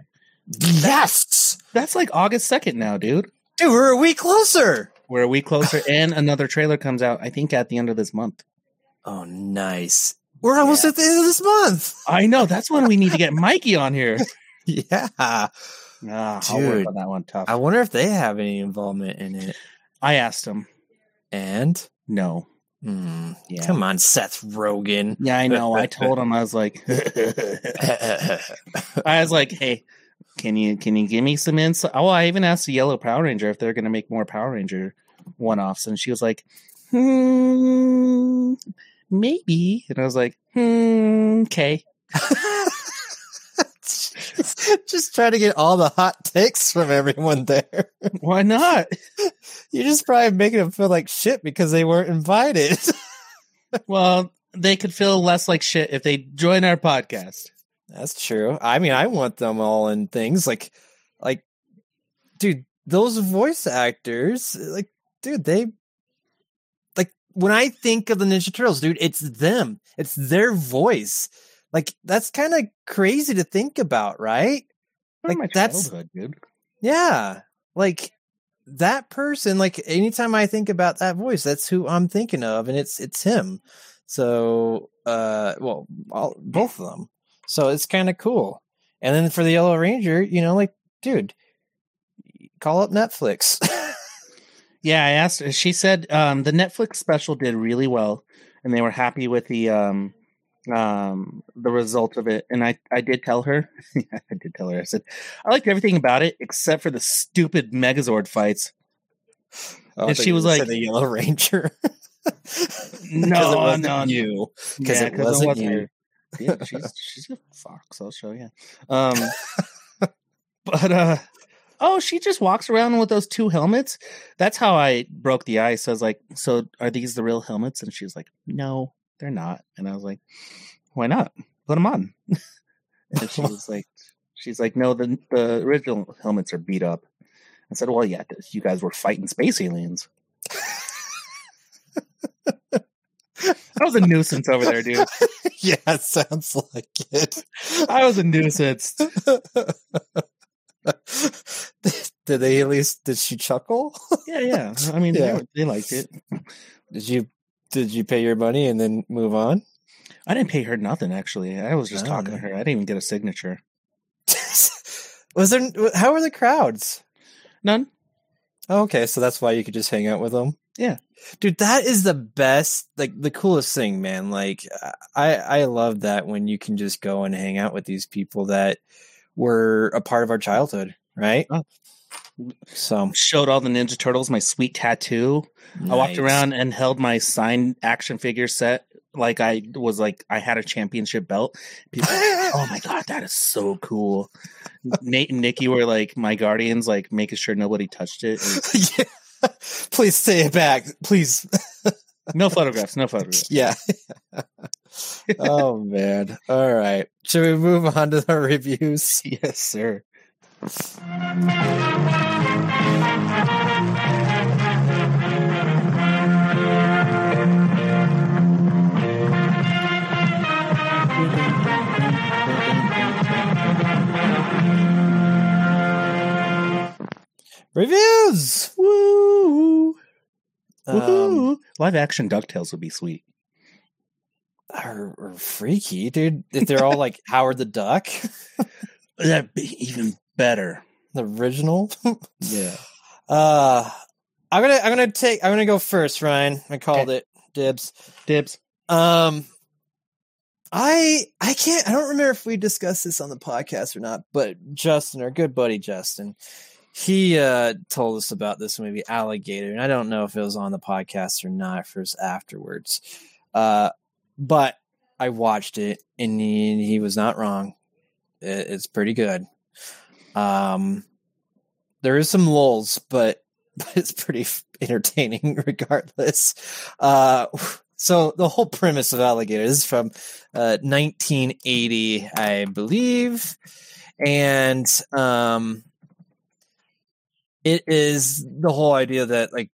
Yes! That's like August second now, dude. Dude, we're a week closer. We're a week closer, and another trailer comes out. I think at the end of this month. Oh, nice. We're almost Yeah. at the end of this month. I know that's when we need to get Mikey on here. Yeah. Ah, I'll work Dude, on that one tough. I wonder if they have any involvement in it. I asked him. And No. hmm, Yeah. come on, Seth Rogen. Yeah, I know. I told him I was like, I was like, hey, can you can you give me some insight? Oh, I even asked the Yellow Power Ranger if they're going to make more Power Ranger one offs, and she was like, hmm, maybe. And I was like, hmm, okay. just try to get all the hot takes from everyone there. Why not? You're just probably making them feel like shit because they weren't invited. Well, they could feel less like shit if they join our podcast. That's true. I mean, I want them all in things like, like, dude, those voice actors, like, dude, they, like, when I think of the Ninja Turtles, dude, it's them. It's their voice. Like, that's kind of crazy to think about, right? Like my that's- dude. Yeah. Like that person, like anytime I think about that voice, that's who I'm thinking of, and it's it's him. So uh well, all, both of them. So it's kind of cool. And then for the Yellow Ranger, you know, like, dude, call up Netflix. Yeah, I asked her. She said um, the Netflix special did really well, and they were happy with the um, um, the result of it. And I, I did tell her, I did tell her. I said I liked everything about it except for the stupid Megazord fights. Oh, And she was like- the Yellow Ranger. No, it wasn't no, you. 'Cause Yeah, it wasn't you. Yeah, she's she's a fox. I'll show you. Um, but uh, oh, she just walks around with those two helmets. That's how I broke the ice. I was like, so are these the real helmets? And she was like, no, they're not. And I was like, why not? Put them on. and she was like, she's like, no, the the original helmets are beat up. I said, well, yeah, you guys were fighting space aliens. that was a nuisance over there, dude. yeah, sounds like it. I was a nuisance. did they at least did she chuckle? Yeah, yeah. I mean, Yeah. They, they liked it. Did you did you pay your money and then move on? I didn't pay her nothing. Actually, I was just Oh, talking to her. I didn't even get a signature. Was there how were the crowds? None. Oh, okay, so that's why you could just hang out with them. Yeah. dude, that is the best, like the coolest thing, man. Like I, I love that when you can just go and hang out with these people that were a part of our childhood, right? Oh. So Showed all the Ninja Turtles my sweet tattoo. I walked around and held my signed action figure set like I was like I had a championship belt. People, were like, oh my god, that is so cool. Nate and Nikki were like my guardians, like making sure nobody touched it. And yeah. Please say it back, please. no photographs, no photographs. Yeah. oh man. All right. Should we move on to the reviews? Yes, sir. Reviews. Woo! Um, Live action Ducktales would be sweet. are, are freaky, dude. If they're all like Howard the Duck, That'd be even better. the original. Yeah. Uh I'm gonna I'm gonna take I'm gonna go first, Ryan. I called it dibs. Dibs. Um I I can't I don't remember if we discussed this on the podcast or not, but Justin, our good buddy Justin, he uh told us about this movie Alligator, and I don't know if it was on the podcast or not first afterwards. Uh but I watched it and he, he was not wrong. It, it's pretty good. Um there is some lulls, but but it's pretty entertaining regardless. Uh, so the whole premise of Alligator is from uh, 1980, I believe, and um, it is the whole idea that like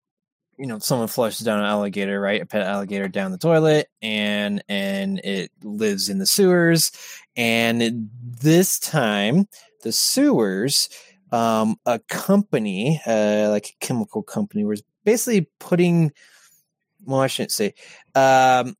you know someone flushes down an alligator, right? A pet alligator down the toilet, and and it lives in the sewers, and this time the sewers um, a company, uh, like a chemical company, was basically putting. Well, I shouldn't say. Um,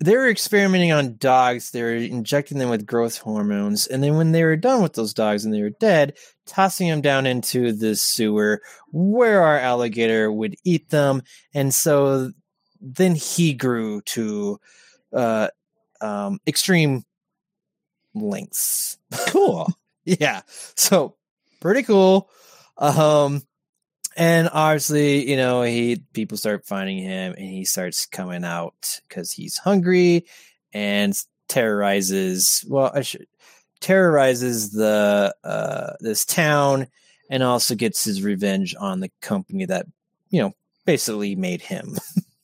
they were experimenting on dogs. They were injecting them with growth hormones, and then when they were done with those dogs and they were dead, tossing them down into the sewer where our alligator would eat them. And so then he grew to uh, um, extreme lengths. Cool. yeah so pretty cool um and obviously you know he people start finding him and he starts coming out because he's hungry and terrorizes well i should terrorizes the uh this town and also gets his revenge on the company that you know basically made him.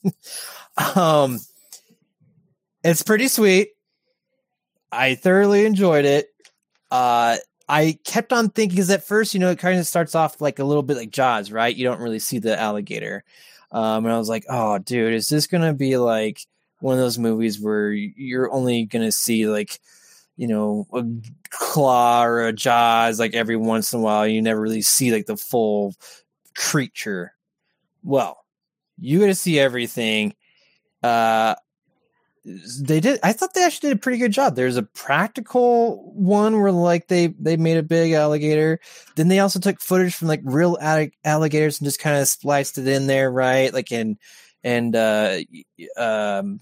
Um it's pretty sweet. I thoroughly enjoyed it. Uh I kept on thinking because at first, you know, it kind of starts off like a little bit like Jaws, right? You don't really see the alligator. Um, and I was like, oh, dude, is this going to be like one of those movies where you're only going to see like, you know, a claw or a Jaws like every once in a while? You never really see like the full creature. Well, you got to see everything. Uh, they did i thought they actually did a pretty good job. There's a practical one where like they they made a big alligator. Then they also took footage from like real alligators and just kind of spliced it in there right? Like and and uh um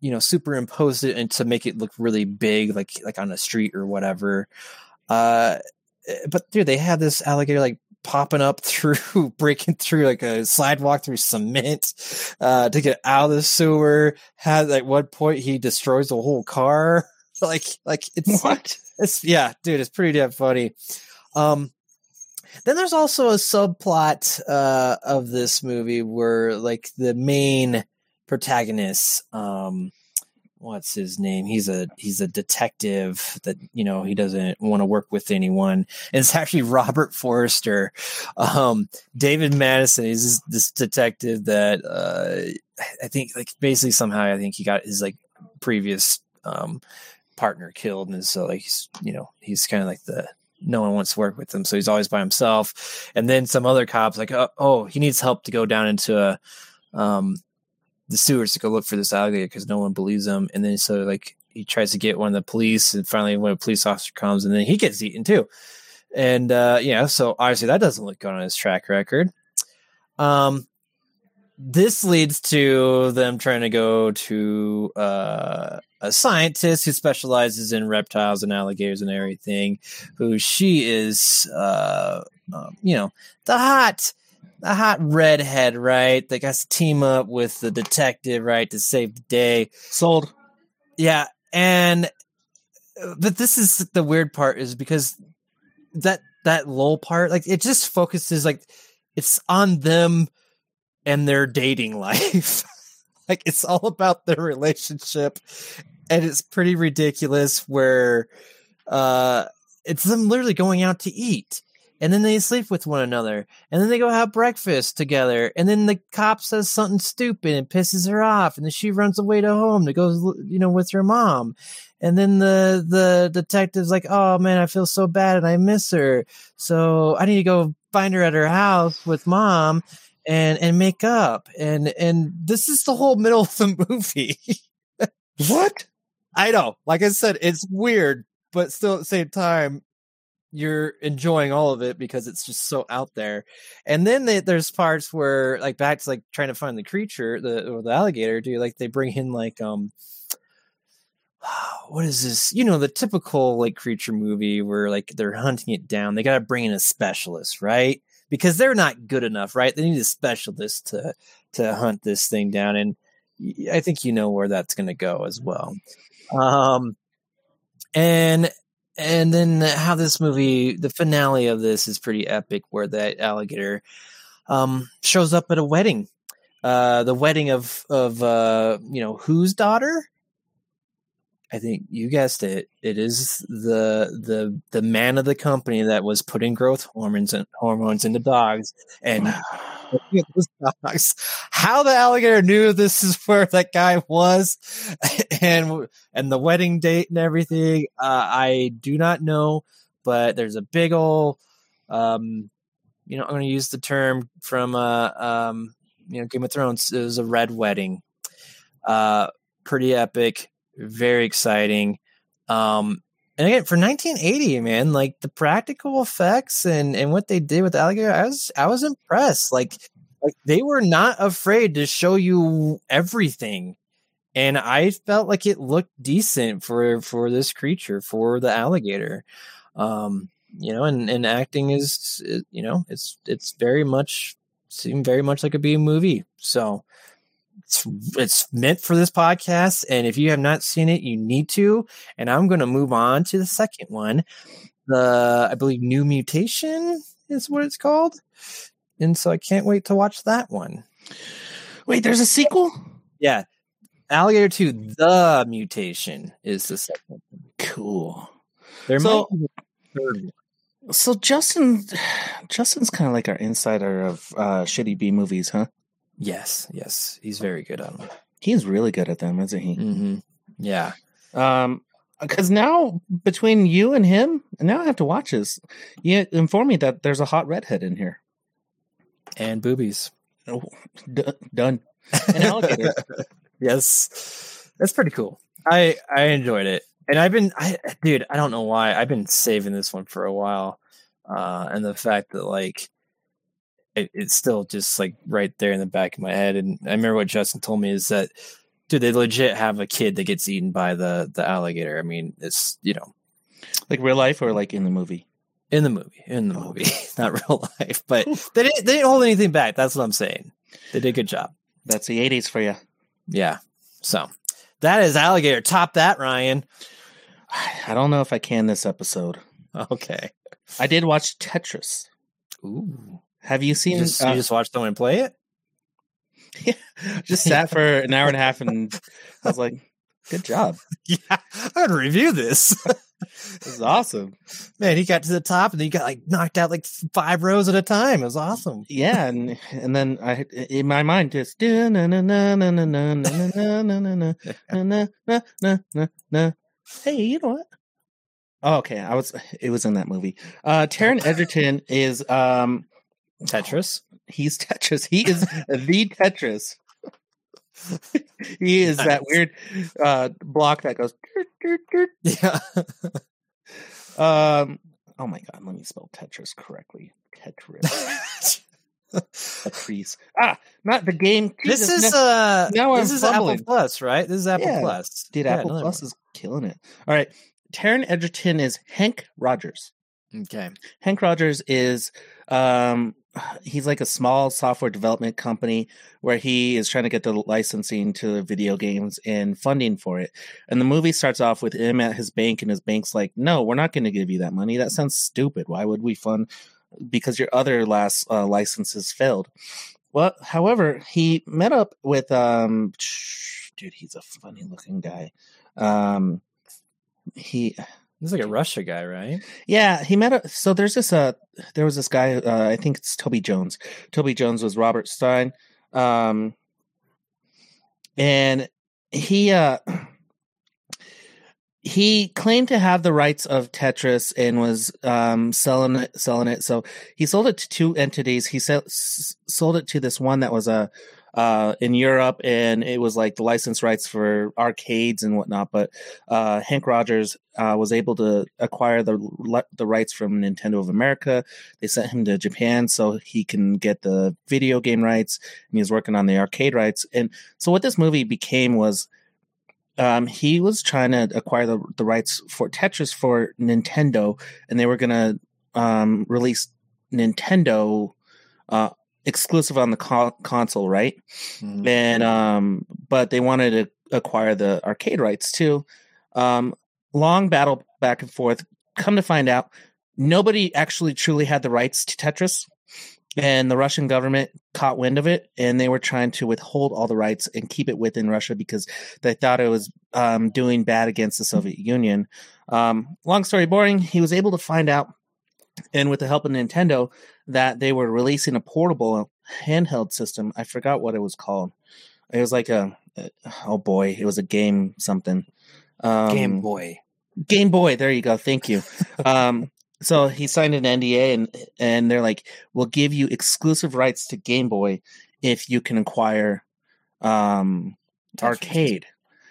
you know superimposed it and to make it look really big like like on a street or whatever. Uh but dude they had this alligator like popping up through, breaking through like a sidewalk through cement uh, to get out of the sewer. Had at one point he destroys the whole car. like, like it's What? it's yeah, dude, it's pretty damn funny. Um, then there's also a subplot uh, of this movie where like the main protagonist, um, what's his name? He's a he's a detective that you know he doesn't want to work with anyone. And it's actually Robert Forster, um, David Madison. He's this, this detective that uh, I think like basically somehow I think he got his like previous um, partner killed, and so like he's you know he's kind of like the no one wants to work with him, so he's always by himself. And then some other cops like, oh, oh he needs help to go down into a um the sewers to go look for this alligator because no one believes him. And then so like he tries to get one of the police, and finally when a police officer comes, and then he gets eaten too. And uh, yeah, so obviously that doesn't look good on his track record. Um, this leads to them trying to go to uh, a scientist who specializes in reptiles and alligators and everything. Who she is, uh, um, you know, the hot, the hot redhead, right? That got to team up with the detective, right, to save the day. Sold. Yeah, and but this is the weird part is because that that lull part, like it just focuses like it's on them and their dating life. like it's all about their relationship, and it's pretty ridiculous. Where uh, it's them literally going out to eat. And then they sleep with one another, and then they go have breakfast together. And then the cop says something stupid and pisses her off, and then she runs away to home to go, you know, with her mom. And then the the detective's like, "Oh man, I feel so bad and I miss her. So I need to go find her at her house with mom and and make up." And and this is the whole middle of the movie. What? I know. Like I said, it's weird, but still at the same time, you're enjoying all of it because it's just so out there. And then they, there's parts where, like, back to like trying to find the creature, the or the alligator. Do like they bring in like um, what is this? You know, the typical like creature movie where like they're hunting it down. They got to bring in a specialist, right? Because they're not good enough, right? They need a specialist to to hunt this thing down, and I think you know where that's going to go as well. Um, and and then how this movie, the finale of this is pretty epic, where that alligator um, shows up at a wedding, uh, the wedding of of uh, you know whose daughter? I think you guessed it. It is the the the man of the company that was putting growth hormones and hormones into dogs and. How the alligator knew this is where that guy was, and and the wedding date and everything, uh, I do not know. But there's a big old, um, you know, I'm going to use the term from uh, um, you know Game of Thrones. It was a red wedding, uh, pretty epic, very exciting. Um, and again, for 1980, man, like the practical effects and and what they did with the alligator, I was I was impressed. Like like they were not afraid to show you everything, and I felt like it looked decent for for this creature for the alligator. Um, you know, and and acting is you know it's it's very much seemed very much like a B movie. So it's it's meant for this podcast and if you have not seen it you need to and i'm going to move on to the second one the i believe new mutation is what it's called and so i can't wait to watch that one Wait, there's a sequel? yeah alligator 2 the mutation is the second one. Cool. there So- might be a third one So Justin Justin's kind of like our insider of uh shitty B movies, huh? Yes yes he's very good on them He's really good at them, isn't he? hmm yeah Um, because now between you and him, and now I have to watch this. You inform me that there's a hot redhead in here. and boobies Oh, d- done. An alligator. yes that's pretty cool i i enjoyed it and i've been i dude i don't know why i've been saving this one for a while uh and the fact that like it, it's still just like right there in the back of my head and i remember what justin told me is that dude they legit have a kid that gets eaten by the the alligator i mean it's you know like real life or like in the movie? in the movie, in the oh. movie, not real life. But they didn't they didn't hold anything back. That's what I'm saying. They did a good job. That's the '80s for you. Yeah. So that is alligator. Top that, Ryan. I don't know if I can this episode. Okay. I did watch Tetris. Ooh. Have you You seen? just, uh, you just watched someone play it? Yeah, just sat for an hour and a half, and I was like, "Good job! Yeah. I'm gonna review this. This is awesome." Man, he got to the top and then he got like knocked out like five rows at a time. It was awesome. Yeah, and and then I in my mind just na na na na na na na na na na na na na na na. Hey, you know what? Oh, okay, I was. It was in that movie. Uh, Taron Egerton is um Tetris. he's Tetris. He is the Tetris. he is that weird uh block that goes. Yeah. Um. Oh my god, let me spell Tetris correctly. Tetris. Tetris. Ah, not the game. this is no- uh now I'm this is fumbling. Apple Plus, right? This is Apple Yeah. Plus. Dude, Yeah, Apple Plus is killing it. All right. Taron Egerton is Hank Rogers. Okay. Hank Rogers is um he's like a small software development company where he is trying to get the licensing to video games and funding for it. And the movie starts off with him at his bank and his bank's like, "No, we're not going to give you that money. That sounds stupid. Why would we fund because your other last uh, licenses failed?" Well, however, he met up with um dude, he's a funny looking guy. Um he This is like a Russia guy, right? yeah, he met a so there's this uh there was this guy uh I think it's Toby Jones. Toby Jones was Robert Stein. Um and he uh he claimed to have the rights of Tetris and was um selling it selling it. So he sold it to two entities. He sell, s- sold it to this one that was a uh, in Europe, and it was like the license rights for arcades and whatnot. But uh, Hank Rogers uh, was able to acquire the the rights from Nintendo of America. They sent him to Japan so he can get the video game rights, and he was working on the arcade rights. And so, what this movie became was. Um, he was trying to acquire the, the rights for Tetris for Nintendo, and they were going to um, release Nintendo uh, exclusive on the co- console, right? Mhm. and um but they wanted to acquire the arcade rights too um long battle back and forth come to find out nobody actually truly had the rights to tetris and the russian government caught wind of it and they were trying to withhold all the rights and keep it within russia because they thought it was um, doing bad against the soviet union um, long story boring he was able to find out and with the help of nintendo that they were releasing a portable handheld system. I forgot what it was called. It was like a oh boy, it was a game something. Um, Game Boy. Game Boy. There you go. Thank you. um, so he signed an NDA, and and they're like, "We'll give you exclusive rights to Game Boy if you can acquire um, arcade."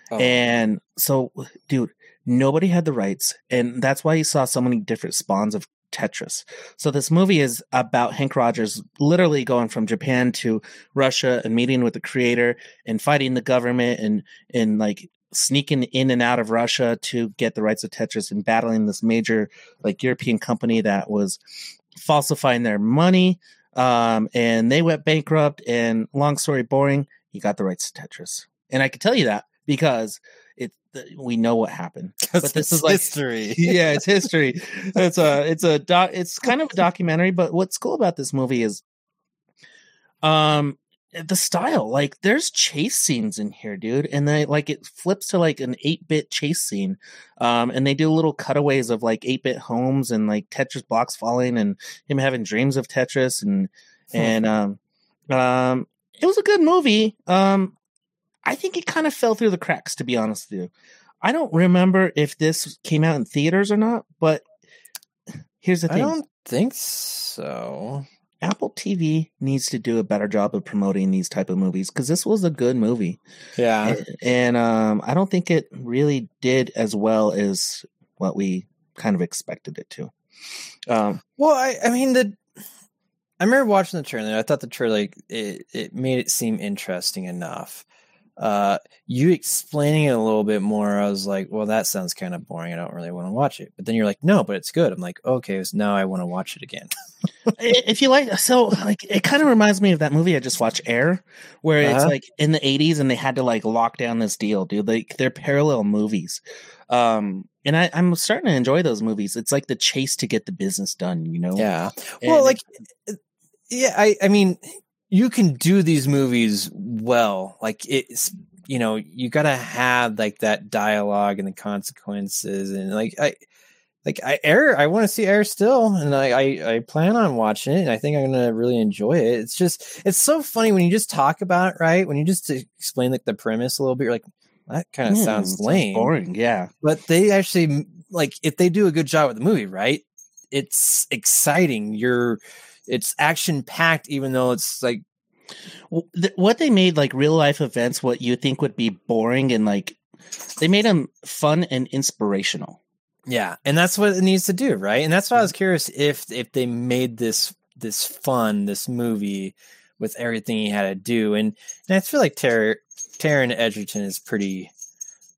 Oh. And so, dude, nobody had the rights, and that's why you saw so many different spawns of Tetris. So this movie is about Hank Rogers literally going from Japan to Russia and meeting with the creator and fighting the government and and like sneaking in and out of Russia to get the rights of Tetris and battling this major like European company that was falsifying their money. Um, and they went bankrupt. And long story boring, he got the rights to Tetris. And I can tell you that because it we know what happened. but this is like- history. yeah, it's history. It's a it's a doc, it's kind of a documentary, but what's cool about this movie is um the style. Like there's chase scenes in here, dude, and they like it flips to like an 8-bit chase scene. Um and they do little cutaways of like 8-bit homes and like Tetris blocks falling and him having dreams of Tetris and Hmm. and um um it was a good movie. Um I think it kind of fell through the cracks to be honest with you. I don't remember if this came out in theaters or not, but here's the thing. I don't think so. Apple TV needs to do a better job of promoting these type of movies because this was a good movie. Yeah. and, and um, I don't think it really did as well as what we kind of expected it to. Um, Well, I, I mean the I remember watching the trailer. I thought the trailer like, it it made it seem interesting enough. Uh, you explaining it a little bit more, I was like, well, that sounds kind of boring. I don't really want to watch it. But then you're like, no, but it's good. I'm like, okay, so now I want to watch it again. if you like so like it kind of reminds me of that movie i just watched air where it's Uh-huh. like in the 80s and they had to like lock down this deal dude like they're parallel movies um and I, i'm starting to enjoy those movies it's like the chase to get the business done you know Yeah. And Well, like, yeah, I, I mean, you can do these movies well. Like, it's, you know, you got to have like that dialogue and the consequences. And like, I, like, I air, I want to see air still. And I, I, I plan on watching it. And I think I'm to really enjoy it. It's just, it's so funny when you just talk about it, right? When you just explain like the premise a little bit, you're like, that kind of hmm, sounds lame boring yeah but they actually like if they do a good job with the movie right it's exciting you're it's action packed even though it's like what they made like real life events what you think would be boring and like they made them fun and inspirational. Yeah and that's what it needs to do right? And that's why i was curious if if they made this this fun this movie with everything he had to do and and i feel like Tar- Taron Egerton is pretty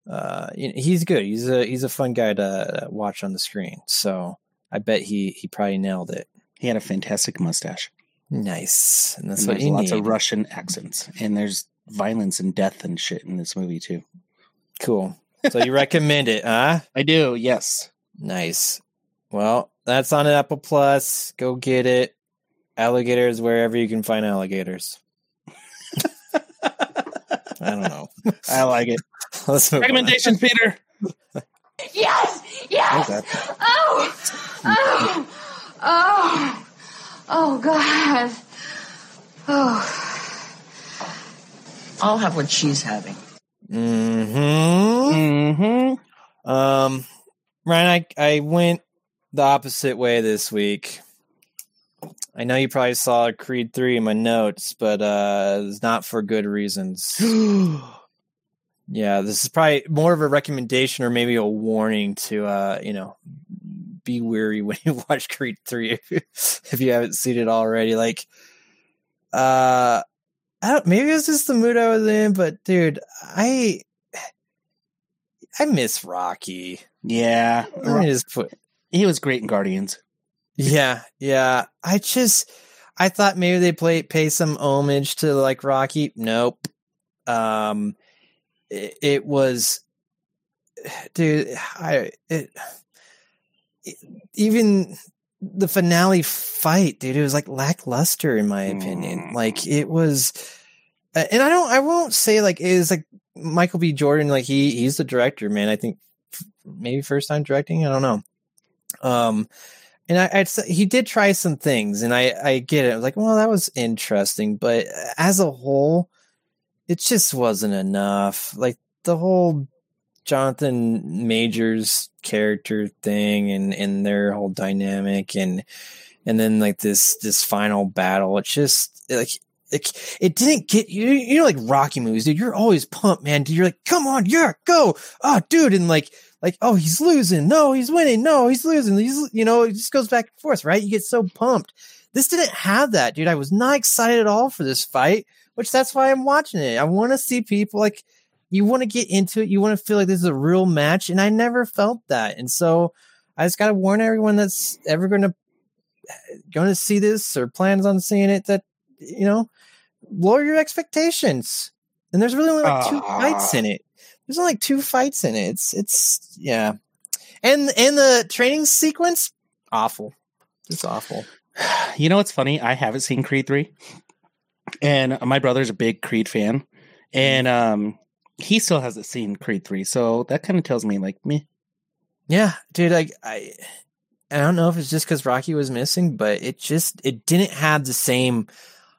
uh you know, he's good. He's a he's a fun guy to uh, watch on the screen so i bet he he probably nailed it he had a fantastic mustache nice and that's and what there's you lots need of russian accents and there's violence and death and shit in this movie too Cool. So you recommend it, huh? i do yes Nice. Well, that's on Apple Plus. Go get it. Alligators wherever you can find alligators. I don't know. i like it Let's move on. recommendations peter Yes! Yes! Oh! Oh! Oh! Oh, God. Oh. I'll have what she's having. Mm-hmm. mm-hmm Um, Ryan, I I went the opposite way this week. I know you probably saw Creed three in my notes, but uh, it's not for good reasons. Yeah, this is probably more of a recommendation or maybe a warning to uh, you know, be weary when you watch Creed 3 if you, if you haven't seen it already. Like uh I don't maybe it was just the mood I was in, but dude, I I miss Rocky. yeah Let me just put he was great in guardians Yeah, yeah. I just I thought maybe they play pay some homage to like Rocky. Nope. Um it, it was dude, I it, it even the finale fight, dude, it was like lackluster in my opinion. Mm. Like it was uh, and I don't I won't say like it was like Michael B. Jordan like he he's the director, man. I think maybe first time directing, I don't know. Um and I, I'd say he did try some things, and I, I get it. I was like, well, that was interesting, but as a whole, it just wasn't enough. Like the whole Jonathan Majors character thing, and and their whole dynamic, and and then like this this final battle. It's just like it, it didn't get you. You know, like Rocky movies, dude. You're always pumped, man. Dude, you're like, come on, yeah, go, oh, dude, and like like, oh, he's losing. No, he's winning. No, he's losing. He's, you know, it just goes back and forth, right? You get so pumped. This didn't have that, dude. I was not excited at all for this fight, which that's why I'm watching it. I want to see people like, you want to get into it. You want to feel like this is a real match. And I never felt that. And so I just got to warn everyone that's ever going to, going to see this or plans on seeing it that, you know, lower your expectations. And there's really only like two Ah. fights in it there's only like two fights in it. It's it's yeah, and and the training sequence awful, It's awful. You know what's funny? I haven't seen Creed 3. And my brother's a big Creed fan. And um he still hasn't seen Creed 3. So that kind of tells me like me. Yeah, dude, like I I don't know if it's just because Rocky was missing, but it just it didn't have the same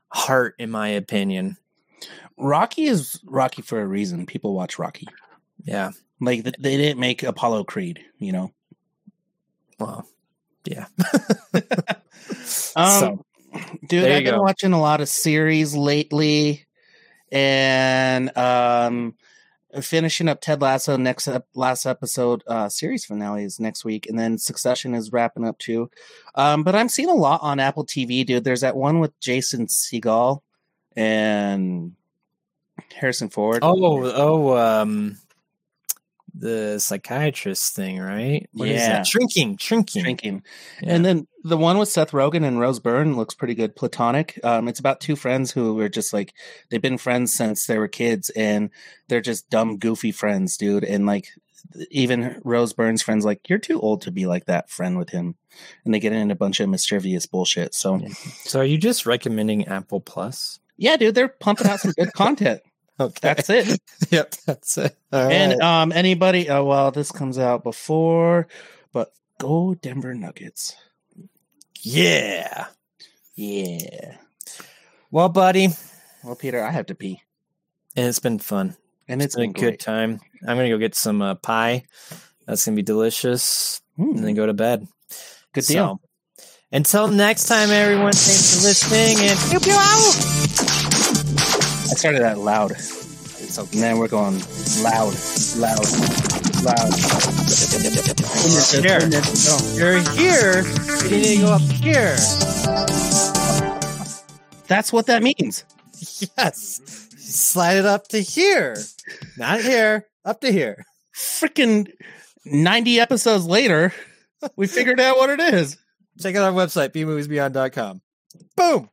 heart, in my opinion. Rocky is Rocky for a reason. People watch Rocky. Yeah, Like th- they didn't make Apollo Creed, you know. well, yeah. Um, So, dude, I've been go. watching a lot of series lately, and um, finishing up Ted Lasso. Next ep- last episode, uh, series finale is next week, and then Succession is wrapping up too. Um, but I'm seeing a lot on Apple TV, dude. There's that one with Jason Segel, and Harrison Ford. Oh, oh, um, the psychiatrist thing, right? What is Yeah. that? shrinking, shrinking. drinking. Yeah. And then the one with Seth Rogen and Rose Byrne looks pretty good. Platonic. Um, it's about two friends who were just like they've been friends since they were kids, and they're just dumb, goofy friends, dude. And like even Rose Byrne's friends, like you're too old to be like that friend with him, and they get into a bunch of mischievous bullshit. So So, are you just recommending Apple Plus? Yeah, dude, they're pumping out some good content. Okay, That's it. yep, that's it. All And right. um, anybody? Oh well, this comes out before, but go Denver Nuggets. yeah. Yeah. Well, buddy, Well, Peter, I have to pee, and it's been fun. and It's it's been a good time. I'm gonna go get some uh, pie. That's gonna be delicious, Mm, and then go to bed. good deal. So, until next time, everyone. Thanks for listening, and pew pew out. I started that loud. So man, we're going loud, loud, loud. Here. You're here. You need to go up here. That's what that means. Yes. Slide it up to here. Not here. Up to here. Freaking ninety episodes later, we figured out what it is. Check out our website, bmoviesbeyond.com. Boom.